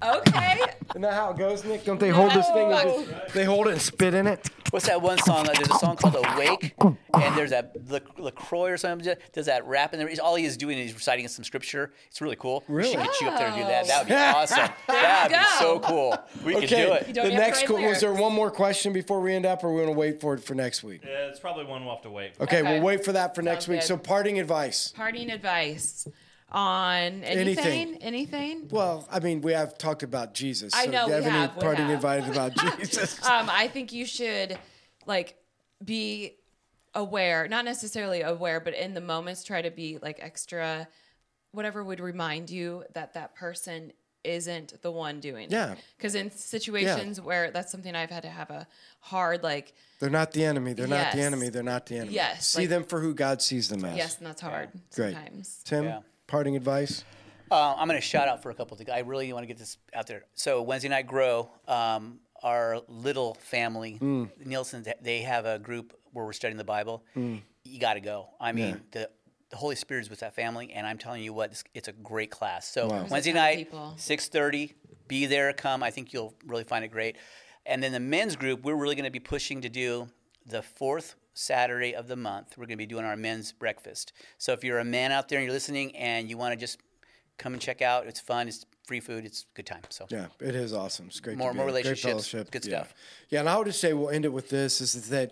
Okay. Isn't that how it goes, Nick? Don't they hold this thing? And just, they hold it and spit in it. What's that one song? There's a song called Awake, and there's that La- LaCroix or something. Does that rap in there? All he is doing is reciting some scripture. It's really cool. We Really? should get you up there and do that. That would be awesome. That'd be go. so cool. We could do Okay. it. don't The have to next write qu- was there lyrics. one more question before we end up, or we're gonna wait for it for next week? Yeah, it's probably one we'll have to wait. for. Okay, Okay. we'll wait for that for next week. good. So, parting advice. Parting advice on anything. Anything. Anything. Well, I mean, we have talked about Jesus. I so know do you we have have, any we parting have. advice about Jesus? Um, I think you should like be aware, not necessarily aware, but in the moments try to be like extra whatever would remind you that that person isn't the one doing Yeah. Because in situations where that's something I've had to have a hard like They're not the enemy. They're not the enemy. They're not the enemy. Yes, See like- them for who God sees them as. yes, and that's hard Great. sometimes. Tim, Yeah. Parting advice. Uh, I'm going to shout out for a couple of things. I really want to get this out there. So Wednesday night grow, um, our little family, Mm. Nielsen, they have a group where we're studying the Bible. You got to go. I mean, the the Holy Spirit is with that family, and I'm telling you what, it's, it's a great class. So Wow. Wednesday There's a ton of night, six thirty, be there, come. I think you'll really find it great. And then the men's group, we're really going to be pushing to do the fourth Saturday of the month. We're going to be doing our men's breakfast. So if you're a man out there and you're listening and you want to just come and check out, it's fun. It's free food. It's a good time. So Yeah, it is awesome. It's great. More- to be more there. Great relationships, fellowship. good yeah. stuff. Yeah, and I would just say we'll end it with this: is that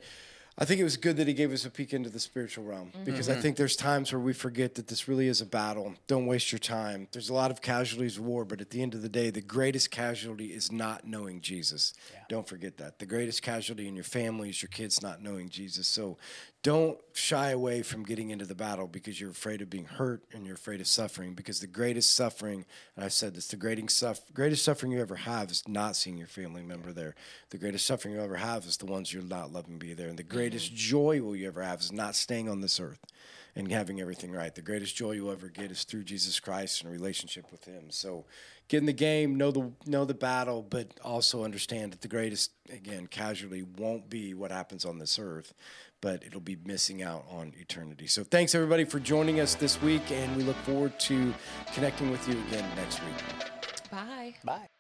I think it was good that he gave us a peek into the spiritual realm because Mm-hmm. I think there's times where we forget that this really is a battle. Don't waste your time. There's a lot of casualties of war, but at the end of the day, the greatest casualty is not knowing Jesus. Don't forget that. The greatest casualty in your family is your kids not knowing Jesus. So don't shy away from getting into the battle because you're afraid of being hurt and you're afraid of suffering because the greatest suffering and i've said this the greatest, suff- greatest suffering you ever have is not seeing your family member there the greatest suffering you ever have is the ones you're not loving be there and the greatest mm. joy will you ever have is not staying on this earth and having everything right the greatest joy you'll ever get is through jesus christ and a relationship with him so get in the game know the know the battle but also understand that the greatest again casualty won't be what happens on this earth but it'll be missing out on eternity. So thanks everybody for joining us this week, and we look forward to connecting with you again next week. Bye. bye.